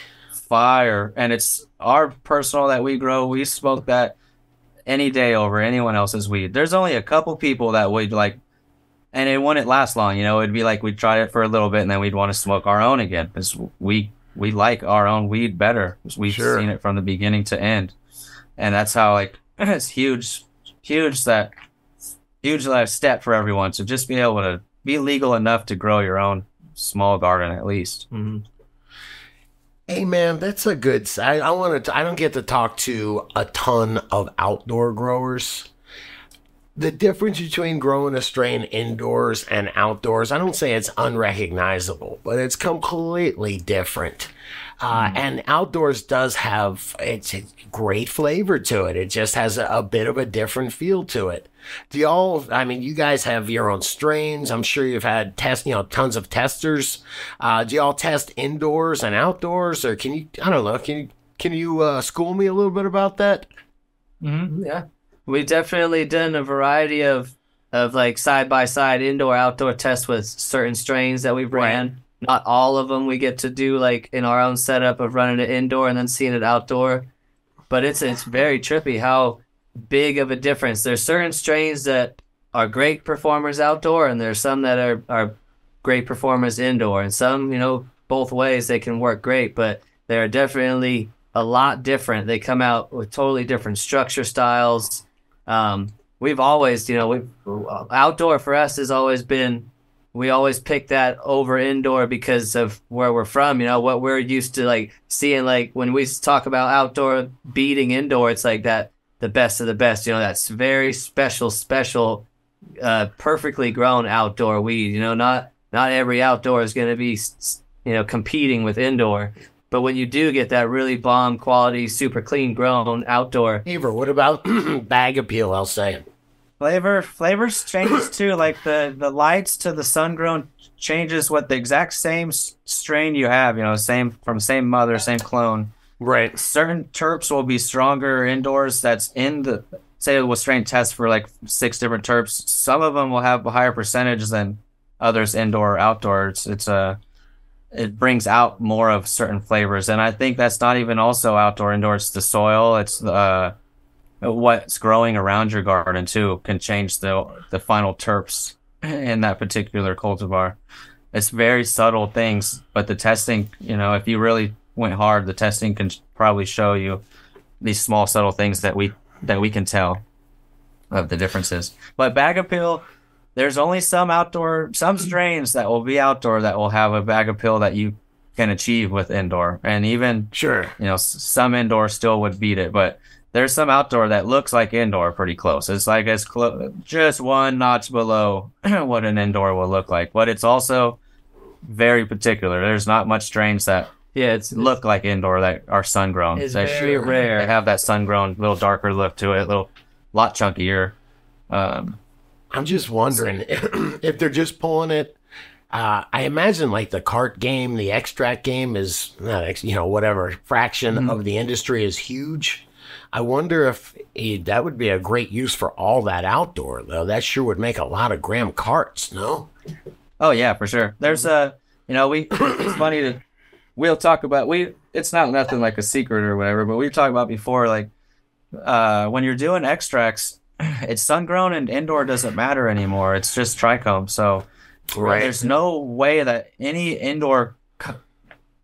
fire, and it's our personal that we grow. We smoke that any day over anyone else's weed. There's only a couple people that would like, and it wouldn't last long. You know, it'd be like we'd try it for a little bit, and then we'd want to smoke our own again because we we like our own weed better. We've Sure. seen it from the beginning to end, and that's how like it's huge, huge that huge life step for everyone to just be able to be legal enough to grow your own small garden at least. Mhm. Hey man, that's a good. I, I want to. I don't get to talk to a ton of outdoor growers. The difference between growing a strain indoors and outdoors, I don't say it's unrecognizable, but it's completely different. Uh, and outdoors does have it's a great flavor to it. It just has a, a bit of a different feel to it. Do y'all? I mean, you guys have your own strains. I'm sure you've had test, you know, tons of testers. Uh, do y'all test indoors and outdoors, or can you? I don't know. Can you can you uh, school me a little bit about that? Mm-hmm. Yeah, we've definitely done a variety of of like side by side indoor outdoor tests with certain strains that we've ran. Not all of them we get to do like in our own setup of running it indoor and then seeing it outdoor. But it's it's very trippy how big of a difference. There's certain strains that are great performers outdoor, and there's some that are are great performers indoor, and some you know both ways they can work great, but they're definitely a lot different. They come out with totally different structure styles. Um, we've always, you know, we outdoor for us has always been. We always pick that over indoor because of where we're from. You know what we're used to, like seeing. Like when we talk about outdoor beating indoor, it's like that the best of the best. You know, that's very special, special, uh, perfectly grown outdoor weed. You know, not not every outdoor is going to be, you know, competing with indoor. But when you do get that really bomb quality, super clean grown outdoor, flavor, what about bag appeal? I'll say. Flavor flavors changes too. Like the the lights to the sun grown changes what the exact same strain you have. You know, same from same mother, same clone. Right. Certain terps will be stronger indoors. That's in the say it was strain test for like six different terps. Some of them will have a higher percentage than others indoor or outdoor. It's it's a it brings out more of certain flavors, and I think that's not even also outdoor indoor. It's the soil. It's the uh, what's growing around your garden too can change the the final terps in that particular cultivar. It's very subtle things, but the testing, you know, if you really went hard, the testing can probably show you these small subtle things that we that we can tell of the differences. But bag appeal, there's only some outdoor some strains that will be outdoor that will have a bag appeal that you can achieve with indoor, and even Sure. you know, some indoor still would beat it, but there's some outdoor that looks like indoor pretty close. It's like as close, just one notch below what an indoor will look like, but it's also very particular. There's not much strains that yeah, it's look like indoor that are sun grown. It's they, very rare. They have that sun grown, little darker look to it, a little lot chunkier. Um, I'm just wondering if they're just pulling it. Uh, I imagine like the cart game, the extract game is, not ex- you know, whatever fraction of the industry is huge. I wonder if eh, that would be a great use for all that outdoor, though. That sure would make a lot of gram carts, no? Oh yeah, for sure. There's a, you know, we it's funny to we'll talk about we it's not nothing like a secret or whatever, but we've talked about before like uh when you're doing extracts, it's sun grown and indoor doesn't matter anymore. It's just trichome. So Right. there's no way that any indoor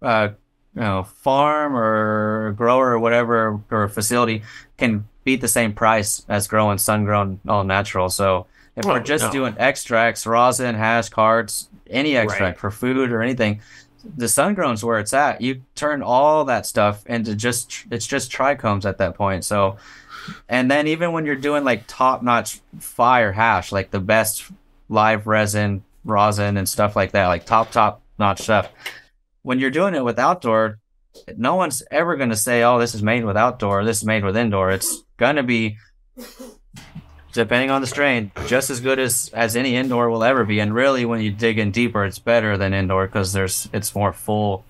uh you know farm or grower or whatever or facility can beat the same price as growing sun grown all natural. So if Well, we're just no. doing extracts, rosin, hash carts, any extract for food or anything, the sun grown's where it's at. You turn all that stuff into just it's just trichomes at that point. So and then even when you're doing like top notch fire hash, like the best live resin, rosin and stuff like that, like top top notch stuff. When you're doing it with outdoor, no one's ever gonna say, "Oh, this is made with outdoor. This is made with indoor." It's gonna be, depending on the strain, just as good as as any indoor will ever be. And really, when you dig in deeper, it's better than indoor because there's it's more full,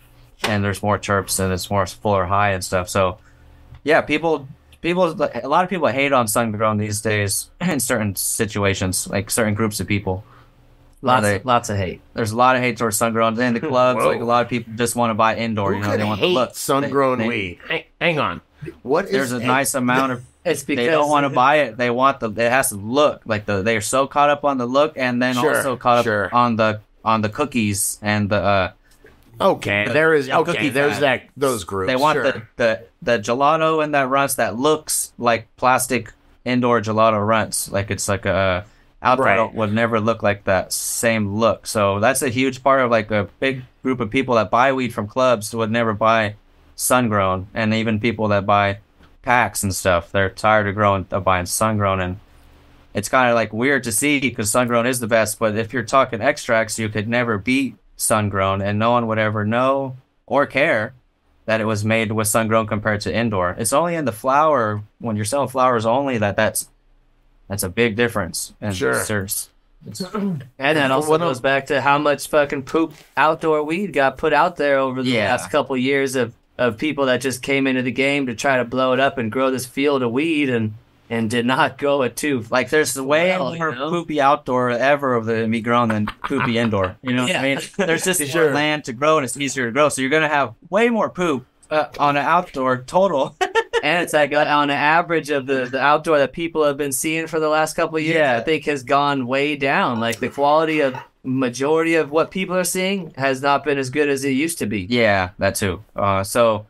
and there's more terps and it's more fuller high and stuff. So, yeah, people people a lot of people hate on sun grown these days in certain situations, like certain groups of people. lots of lots of hate. There's a lot of hate towards sun grown in the clubs. Whoa. like a lot of people just want to buy indoor. Who you know, could they want hate the look. sun-grown They- they- weed? Hang, hang on. what There's a nice amount of. It's because They don't want to buy it. They want the. It has to look like the. They are so caught up on the look, and then Sure, also caught up sure. on the on the cookies and the. uh Okay, there is the okay. There's that those groups. They want sure. the, the the gelato and that Runtz that looks like plastic indoor gelato Runtz. Like it's like a outdoor Right. would never look like that same look. So that's a huge part of like a big group of people that buy weed from clubs would never buy sun grown, and even people that buy packs and stuff. They're tired of growing of buying sun grown and. It's kind of like weird to see because sun grown is the best, but if you're talking extracts, you could never beat sun grown, and no one would ever know or care that it was made with sun grown compared to indoor. It's only in the flower when you're selling flowers only that that's that's a big difference. And Sure. there's- And that also goes back to how much fucking poop outdoor weed got put out there over the Yeah. last couple years of of people that just came into the game to try to blow it up and grow this field of weed and and did not go it two. Like there's way Well, you more know? poopy outdoor ever of the be grown than poopy indoor. You know what I mean? There's just Sure. more land to grow and it's easier to grow. So you're gonna have way more poop uh, on an outdoor total. and it's like uh, on an average of the, the outdoor that people have been seeing for the last couple of years, Yeah. I think has gone way down. Like the quality of majority of what people are seeing has not been as good as it used to be. yeah, that too. Uh, so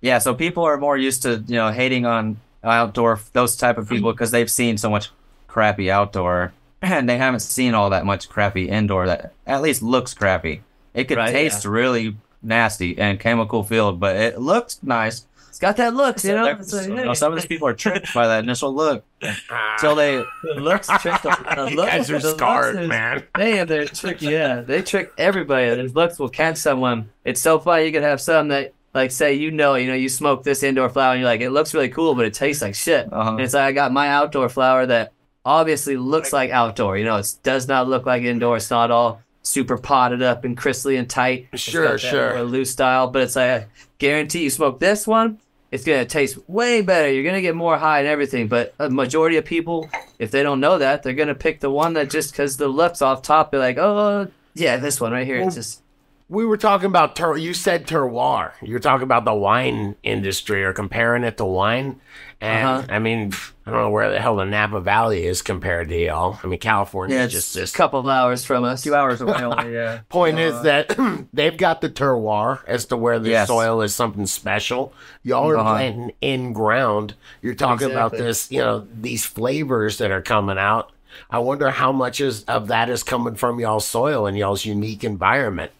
yeah, so people are more used to you know hating on outdoor those type of people mm-hmm. because they've seen so much crappy outdoor and they haven't seen all that much crappy indoor that at least looks crappy. It could Right, taste really nasty and chemical filled, but it looks nice. It's got that look, you know. they're- It's like, so, you know, some of these people are tricked by that initial look until they The looks trick the, looks, guys are looks scarred, is- man. Damn, they're trick. Yeah, they trick everybody. Their looks will catch someone. It's so funny. You could have some that, like, say you know, you know, you smoke this indoor flower, and you're like, it looks really cool, but it tastes like shit. Uh-huh. And it's like I got my outdoor flower that obviously looks like outdoor. You know, it does not look like indoor. It's not all super potted up and crystally and tight. Sure, sure. more loose style, but it's like I guarantee you smoke this one. It's gonna taste way better. You're gonna get more high and everything. But a majority of people, if they don't know that, they're gonna pick the one that just because the looks off top, they're like, oh yeah, this one right here. It's just We were talking about ter- you said terroir. You were talking about the wine industry or comparing it to wine. And Uh-huh. I mean, I don't know where the hell the Napa Valley is compared to y'all. I mean, California Yeah, is just a couple of hours from us. two hours away only. Yeah. Point is that they've got the terroir as to where the Yes. soil is something special. Y'all are Uh-huh. planting in ground. You're talking about this, you know, these flavors that are coming out. I wonder how much is of that is coming from y'all's soil and y'all's unique environment.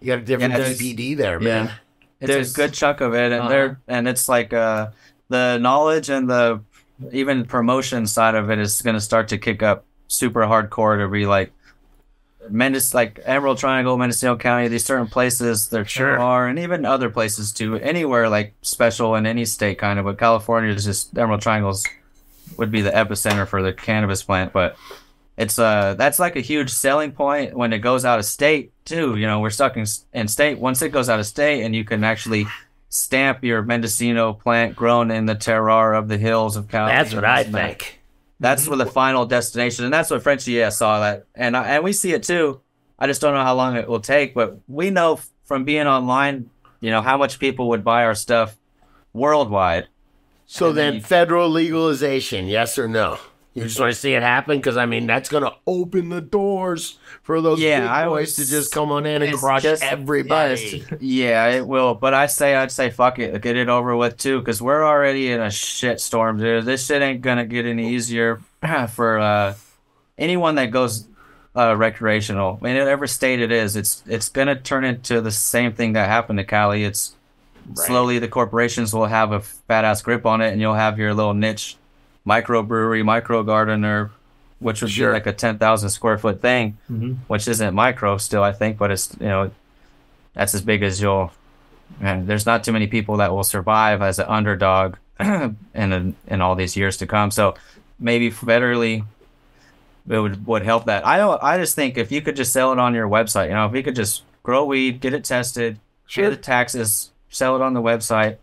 You got a different Yeah, there's- there, man. yeah. It's There's- a good chunk of it, and Uh-huh. they're and it's like uh the knowledge and the even promotion side of it is going to start to kick up super hardcore to be like Mendes like Emerald Triangle, Mendocino County, these certain places there Sure. are, and even other places too. Anywhere like special in any state, kind of. But California is just Emerald Triangles would be the epicenter for the cannabis plant, but it's uh that's like a huge selling point when it goes out of state too. You know, we're stuck in, in state. Once it goes out of state, and you can actually stamp your Mendocino plant grown in the terroir of the hills of California. That's what I think. That's where the final destination, and that's what Frenchy yeah saw that, and I, and we see it too. I just don't know how long it will take, but we know from being online, you know, how much people would buy our stuff worldwide. So then then, federal legalization, yes or no? You just want to see it happen because I mean that's going to open the doors for those Yeah, I always to just come on in and crush just- everybody. yes. Yeah, it will. But I say, I'd say, fuck it, get it over with too, because we're already in a shit storm, dude. This shit ain't gonna get any easier for uh, anyone that goes uh, recreational. I mean, whatever state it is, it's it's gonna turn into the same thing that happened to Cali. It's slowly the corporations will have a fat ass grip on it, and you'll have your little niche microbrewery, micro gardener, which would Sure. be like a ten thousand square foot thing, Mhm. which isn't micro still, I think, but it's you know that's as big as you'll. And there's not too many people that will survive as an underdog in in all these years to come. So maybe federally it would would help that. I don't. I just think if you could just sell it on your website, you know, if you could just grow weed, get it tested, pay the taxes, sell it on the website.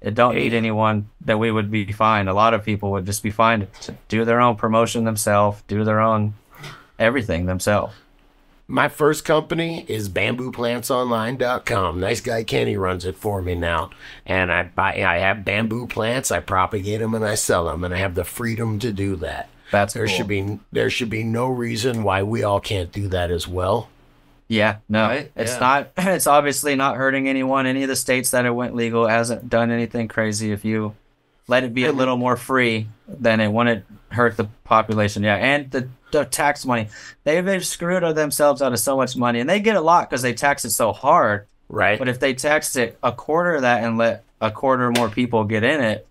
It don't need anyone that we would be fine. A lot of people would just be fine to do their own promotion themselves, do their own everything themselves. My first company is bambooplants.online.com. Nice guy Kenny runs it for me now, and I buy. I have bamboo plants. I propagate them and I sell them, and I have the freedom to do that. That's There cool. should be there should be no reason why we all can't do that as well. Yeah, no, Right? it's Yeah. not. It's obviously not hurting anyone. Any of the states that it went legal hasn't done anything crazy. If you let it be a little more free, then it wouldn't hurt the population. Yeah, and the, the tax money, they they've screwed themselves out of so much money, and they get a lot because they tax it so hard. Right. But if they taxed it a quarter of that and let a quarter more people get in it,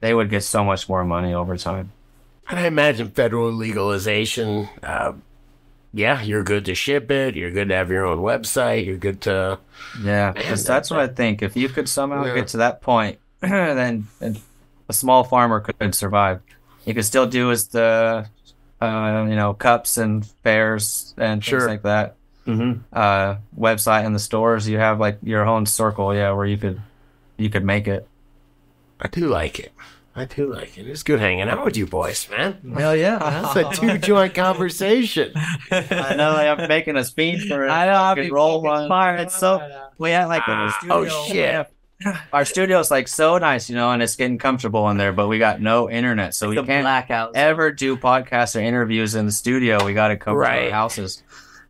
they would get so much more money over time. And I imagine federal legalization. Uh, yeah, you're good to ship it. You're good to have your own website. You're good to. Yeah, because that- that's what I think. If you could somehow Yeah. get to that point, then a small farmer could survive. You could still do as the, uh, you know, cups and fairs and things like that. Mm-hmm. Uh, website and the stores, you have like your own circle, yeah, where you could you could make it. I do like it. I do like it. It's good hanging out with you boys, man. Hell yeah. It's a two joint conversation. I know like, I'm making a speech for it. I know. I'll Could be roll one. fired. It's so we had like a Ah, studio. oh, shit. Our studio's like so nice, you know, and it's getting comfortable in there, but we got no internet, so we can't blackout. ever do podcasts or interviews in the studio. We got to come to our houses.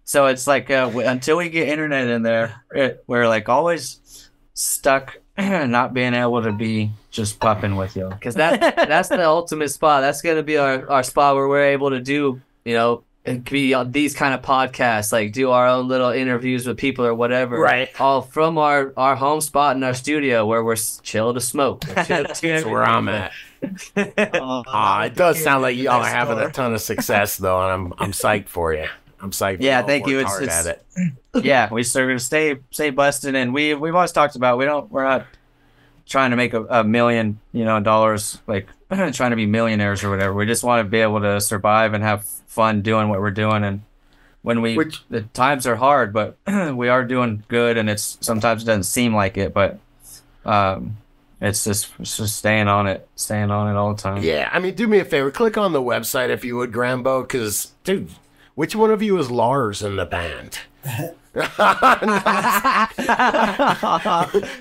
So it's like uh, w- until we get internet in there, it, we're like always stuck, not being able to be just puffing with you. because that that's the ultimate spot. That's gonna be our, our spot where we're able to do, you know, and be on these kind of podcasts, like do our own little interviews with people or whatever. Right. All from our our home spot in our studio where we're s- chill to smoke. Chill to That's where I'm at. Ah, it does sound like y'all are having a ton of success though, and I'm I'm psyched for you. I'm psyched. Yeah, y'all thank you. It's- hard it's- at it. yeah, we are gonna stay stay busted, and we we've always talked about we don't we're not trying to make a, a million you know dollars like trying to be millionaires or whatever. We just want to be able to survive and have fun doing what we're doing, and when we Which- the times are hard, but we are doing good, and it's sometimes it doesn't seem like it, but um, it's just it's just staying on it, staying on it all the time. Yeah, I mean, do me a favor, click on the website if you would, Grambo, because dude, which one of you is Lars in the band?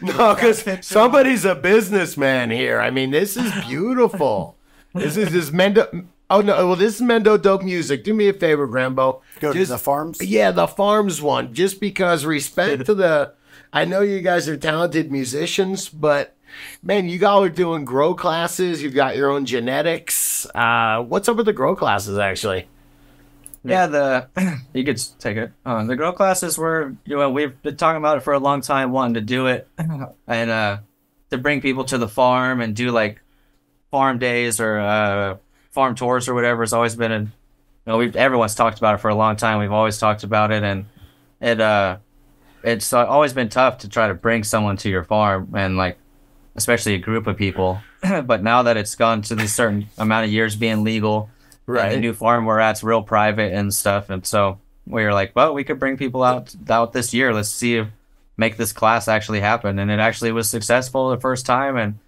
no, because somebody's a businessman here. I mean, this is beautiful. This is this Mendo. Oh no! Well, this is Mendo Dope Music. Do me a favor, Grambo. Go Just- to the farms. Yeah, the farms one. Just because respect to the. I know you guys are talented musicians, but man, you all are doing grow classes. You've got your own genetics. Uh, what's up with the grow classes, actually? Yeah, the you could take it. Uh, the grow classes were you know we've been talking about it for a long time, wanting to do it, and uh, to bring people to the farm and do like farm days or uh, farm tours or whatever has always been. An, you know, we've everyone's talked about it for a long time. We've always talked about it, and it uh, it's always been tough to try to bring someone to your farm and like especially a group of people. but now that it's gone to this certain amount of years being legal, Right. the new farm we're at's real private and stuff, and so we were like, well, we could bring people out out this year. Let's see if make this class actually happen, and it actually was successful the first time, and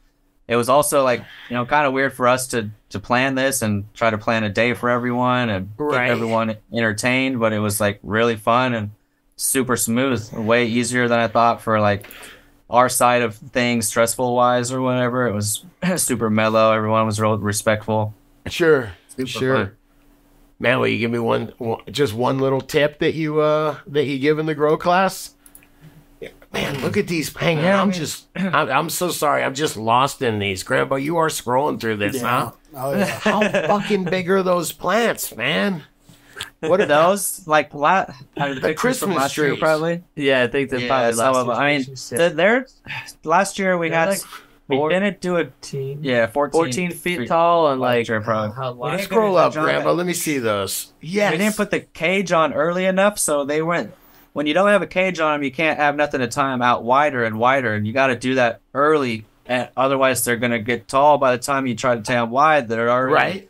it was also like you know kind of weird for us to to plan this and try to plan a day for everyone and Right. keep everyone entertained, but it was like really fun and super smooth, way easier than I thought for like our side of things, stressful wise or whatever. It was super mellow. Everyone was real respectful. Sure. Super sure. fun. Man, will you give me one, one, just one little tip that you uh that you give in the grow class? Yeah, Man, look at these. Hang on, Yeah, I I'm mean- just. I'm, I'm so sorry. I'm just lost in these, Grambo. You are scrolling through this, huh? Oh yeah. How fucking big are those plants, man? What are those? Like la- the, pictures Christmas from last year, probably. Yeah, I think they're Yeah, probably some last of them. I mean, year's the, they're last year we They're had like we four- didn't do a 14, yeah 14, 14 feet tall and like Sure, probably. how We didn't Scroll up, Grambo. Let me see those. Yes. We didn't put the cage on early enough, so they went. When you don't have a cage on them, you can't have nothing to tie them out wider and wider, and you got to do that early. And otherwise, they're gonna get tall by the time you try to tie them wide. They're already right.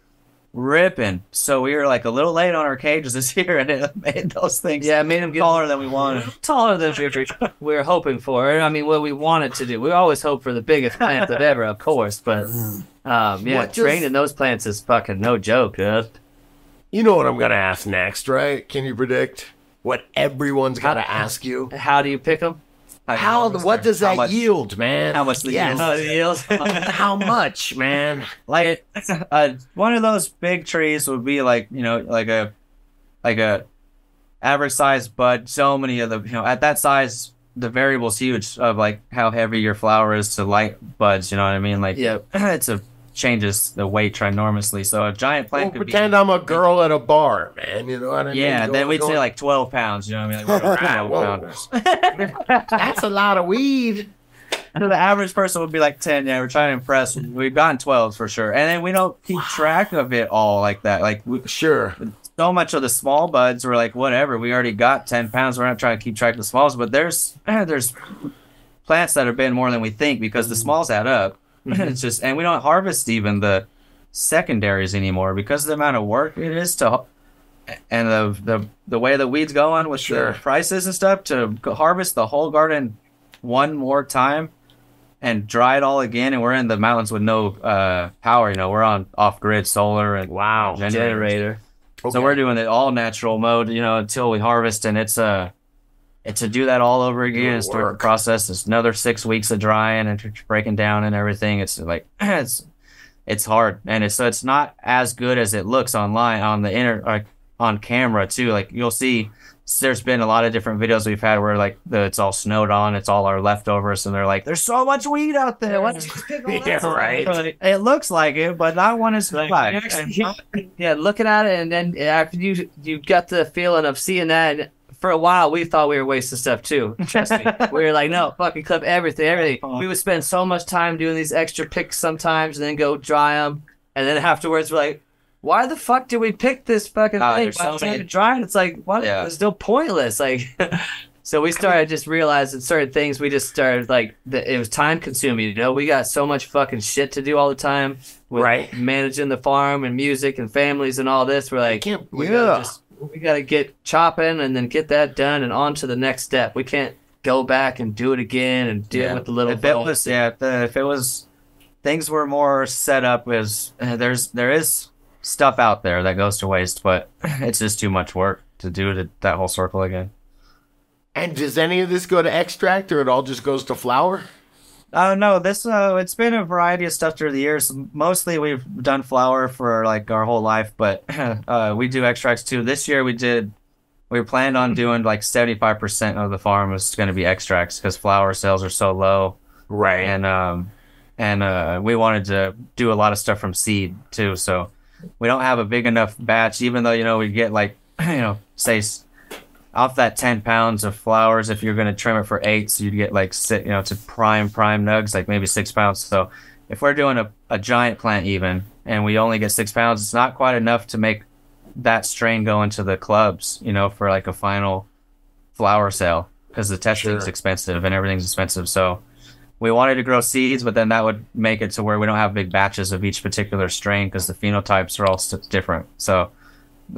Ripping. So we were like a little late on our cages this year, and it made those things Yeah, I made them get taller than we wanted. taller than we we were hoping for. I mean, what we wanted to do. We always hope for the biggest plant of ever, of course. But um, yeah, What does- training those plants is fucking no joke, dude. You know what I'm gonna ask next, right? Can you predict what everyone's gotta ask you? How do you pick them? How? What does How that much- yield, man? how much the Yes. yield? How much, man? like uh, one of those big trees would be like you know like a like a average size bud so many of the you know at that size the variable's huge of like how heavy your flower is to light buds you know what i mean like Yep. it's a changes the weight ginormously so a giant Well, plant could pretend I'm a girl at a bar, man. You know what I be mean? yeah Go- then we'd go- say like 12 pounds you know what i mean like, we're 12 whoa. pounders. that's a lot of weed. So the average person would be like 10 yeah we're trying to impress we've gotten 12 for sure and then we don't keep track of it all like that like we, Sure. so much of the small buds were like whatever we already got 10 pounds we're not trying to keep track of the smalls but there's there's plants that have been more than we think because the mm. smalls add up it's just and we don't harvest even the secondaries anymore because of the amount of work it is to and the the, the way the weeds go on with Sure. the prices and stuff to harvest the whole garden one more time and dry it all again. And we're in the mountains with no uh, power. You know, we're on off grid solar and Wow. generators. Generator. So we're doing it all natural mode, you know, until we harvest, and it's uh, it's to do that all over again and start work. the process. It's another six weeks of drying and breaking down and everything. It's like it's it's hard, and it's so it's not as good as it looks online on the inter like on camera too. Like you'll see, there's been a lot of different videos we've had where like the, it's all snowed on, it's all our leftovers, and they're like, "There's so much weed out there." Why don't pick all that Yeah, stuff?" right. It looks like it, but I want to survive. Yeah, yeah, looking at it, and then after you you got the feeling of seeing that. And For a while, we thought we were wasting stuff too. Trust me, we were like, no, fucking clip everything, everything. We would spend so much time doing these extra picks sometimes, and then go dry them, and then afterwards we're like, why the fuck did we pick this fucking Oh, thing? there's By so the time many- it dried, it's like, what? Yeah. It's still pointless. Like, so we started just realizing certain things. We just started like that it was time consuming. You know, we got so much fucking shit to do all the time. With Right. Managing the farm and music and families and all this. We're like, can't- we yeah. gotta just we gotta get chopping and then get that done and on to the next step. We can't go back and do it again and deal with the little. If it votes. was, yeah, if, it was, things were more set up as uh, there's there is stuff out there that goes to waste, but it's just too much work to do to, that whole circle again. And does any of this go to extract or it all just goes to flower? Oh no, this uh, it's been a variety of stuff through the years. Mostly we've done flower for like our whole life, but uh, we do extracts too. This year we did. We planned on doing like seventy five percent of the farm was going to be extracts because flower sales are so low. Right. and um and uh we wanted to do a lot of stuff from seed too so we don't have a big enough batch even though you know we get like you know say off that 10 pounds of flowers if you're going to trim it for eight so you'd get like si you know to prime prime nugs like maybe six pounds so if we're doing a, a giant plant even and we only get six pounds it's not quite enough to make that strain go into the clubs you know for like a final flower sale because the testing's Sure. expensive and everything's expensive so we wanted to grow seeds, but then that would make it to where we don't have big batches of each particular strain because the phenotypes are all different. So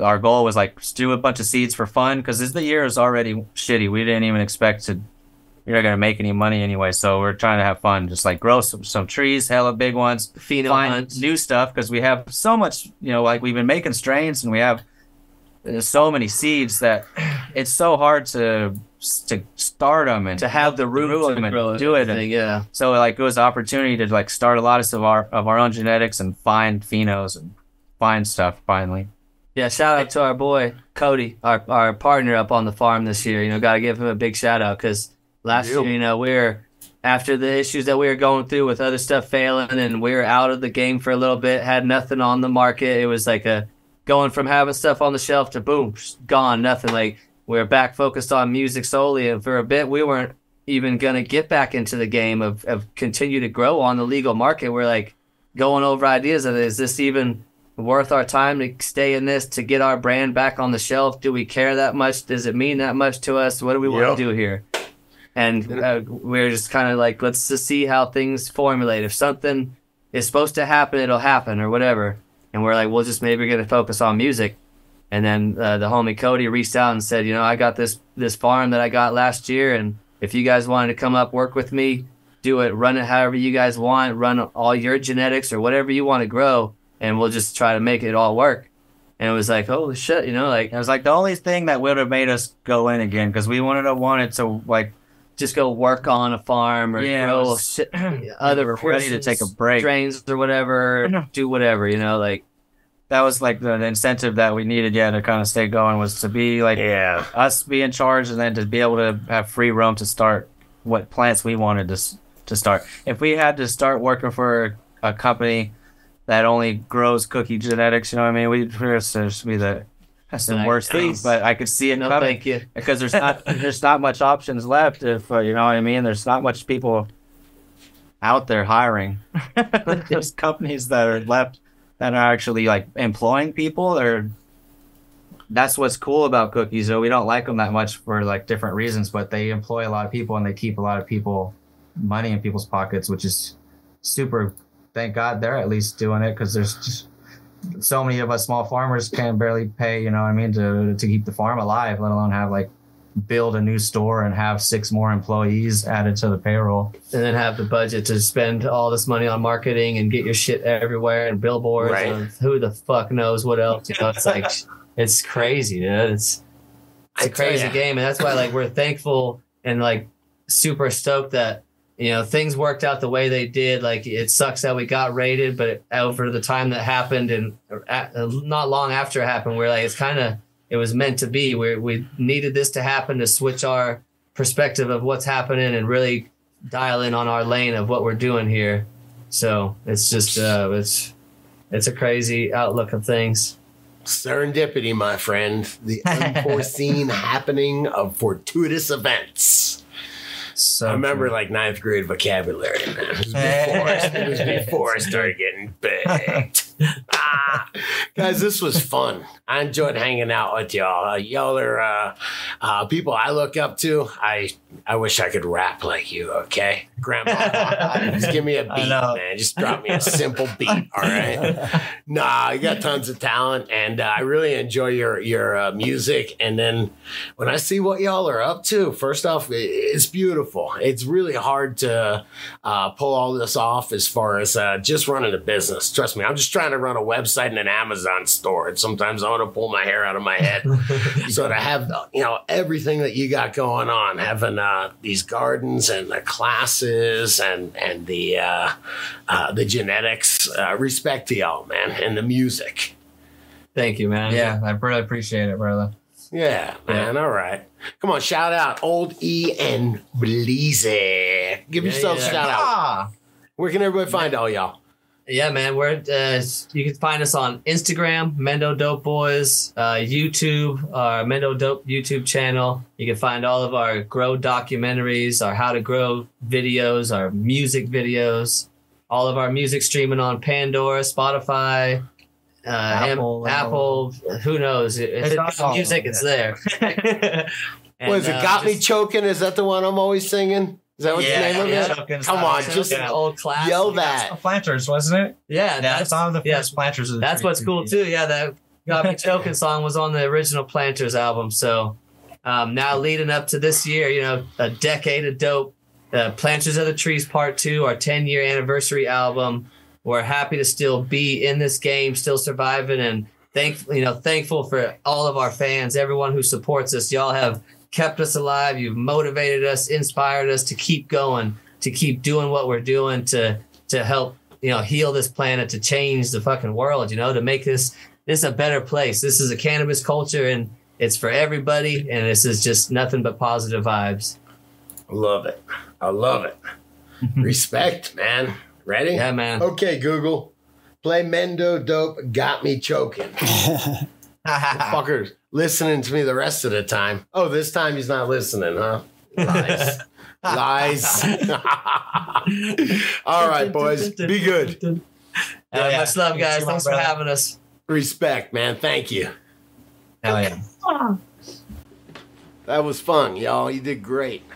our goal was like do a bunch of seeds for fun because this the year is already shitty. We didn't even expect to. You're not gonna make any money anyway, so we're trying to have fun. Just like grow some, some trees, hella big ones, Pheno find hunt. new stuff because we have so much. You know, like we've been making strains and we have uh, so many seeds that it's so hard to to start them and to have the room Grow to 'em and grow do it everything, yeah. so like it was an opportunity to like start a lot of our of our own genetics and find phenos and find stuff finally. Yeah, shout out to our boy Cody, our our partner up on the farm this year. You know, got to give him a big shout out because last Yep. year, you know, we are after the issues that we were going through with other stuff failing, and we were out of the game for a little bit, had nothing on the market. It was like a going from having stuff on the shelf to boom, gone, nothing. Like we are back focused on music solely, and for a bit, we weren't even gonna get back into the game of of continue to grow on the legal market. We're like going over ideas of is this even worth our time to stay in this to get our brand back on the shelf? Do we care that much? Does it mean that much to us? What do we want Yep. to do here? And uh, we're just kind of like, let's just see how things formulate. If something is supposed to happen, it'll happen or whatever. And we're like, we'll just maybe we're to focus on music. And then uh, the homie Cody reached out and said, you know, I got this this farm that I got last year, and if you guys wanted to come up work with me, do it, run it however you guys want, run all your genetics or whatever you want to grow, and we'll just try to make it all work. And it was like, holy shit, you know, like It was like the only thing that would have made us go in again because we wanted to wanted to like just go work on a farm or Yeah, grow was- shit, other ready to take a break. drains or whatever, do whatever, you know, like that was like the, the incentive that we needed yeah to kind of stay going was to be like Yeah. us be in charge and then to be able to have free roam to start what plants we wanted to to start. If we had to start working for a company that only grows cookie genetics, you know what I mean? We'd just just be the that's the worst thing. But I could see it no coming thank you. because there's not there's not much options left. If uh, you know what I mean, there's not much people out there hiring. there's companies that are left that are actually like employing people. Or that's what's cool about cookies. Though we don't like them that much for like different reasons, but they employ a lot of people and they keep a lot of people money in people's pockets, which is super. Thank God they're at least doing it because there's just so many of us small farmers can barely pay. You know what I mean to to keep the farm alive, let alone have like build a new store and have six more employees added to the payroll. and then have the budget to spend all this money on marketing and get your shit everywhere and billboards Right. and who the fuck knows what else. You know, it's like it's crazy, dude. It's it's I a tell crazy game, and that's why like we're thankful and like super stoked that you know things worked out the way they did. Like it sucks that we got raided, but over the time that happened and at, not long after it happened, we're like it's kind of it was meant to be. We we needed this to happen to switch our perspective of what's happening and really dial in on our lane of what we're doing here. So it's just uh, it's it's a crazy outlook of things. Serendipity, my friend. The unforeseen happening of fortuitous events. So I remember like ninth grade vocabulary, man. It was before, it was before I started getting baked. Ah, guys, this was fun. I enjoyed hanging out with y'all. Uh, y'all are uh, uh, people I look up to. I I wish I could rap like you. Okay, Grandpa, just give me a beat, man. Just drop me a simple beat. All right. Nah, you got tons of talent, and uh, I really enjoy your your uh, music. And then when I see what y'all are up to, first off, it's beautiful. It's really hard to uh, pull all this off as far as uh, just running a business. Trust me, I'm just trying to run a website and an Amazon store, and sometimes I want to pull my hair out of my head. so to have you know everything that you got going on, having uh, these gardens and the classes and and the uh, uh, the genetics, uh, respect to y'all, man, and the music. Thank you, man. yeah, I really appreciate it, brother. Yeah, man. All right. Come on, shout out old E and Bleezy. Give Yeah, yourself yeah. a shout out. Ah, Where can everybody find all y'all? Yeah, man. We're uh, you can find us on Instagram, Mendo Dope Boys, uh, YouTube, our Mendo Dope YouTube channel. You can find all of our grow documentaries, our how to grow videos, our music videos, all of our music streaming on Pandora, Spotify, uh, Apple, Apple, Apple. Who knows? If It's it's music, it's there. And, what is it? uh, Got me choking? Is that the one I'm always singing? Is that what Yeah, the name of yeah. it? Choking Come on, style. just An old classic. yell That's the that. planters, wasn't it? Yeah, Yeah, that's that's on the yeah, first planters. Of the That's what's cool too. Yeah, that Got Me Choking song was on the original Planters album. So um, now leading up to this year, you know, a decade of dope. Uh, Planters of the Trees Part Two, our 10 year anniversary album. We're happy to still be in this game, still surviving, and thank you know thankful for all of our fans, everyone who supports us. Y'all have kept us alive. You've motivated us, inspired us to keep going, to keep doing what we're doing, to to help you know heal this planet, to change the fucking world. You know, to make this this a better place. This is a cannabis culture, and it's for everybody. And this is just nothing but positive vibes. I love it. I love it. Respect, man. Ready? Yeah, man. Okay, Google. Play Mendo Dope Got Me Choking. Fuckers listening to me the rest of the time. Oh, this time he's not listening, huh? Lies. Lies. All right, boys. Be good. Uh, Hell yeah. Much love, guys. See you, my Thanks for brother. having us. Respect, man. Thank you. Hell yeah. That was fun, y'all. You did great. You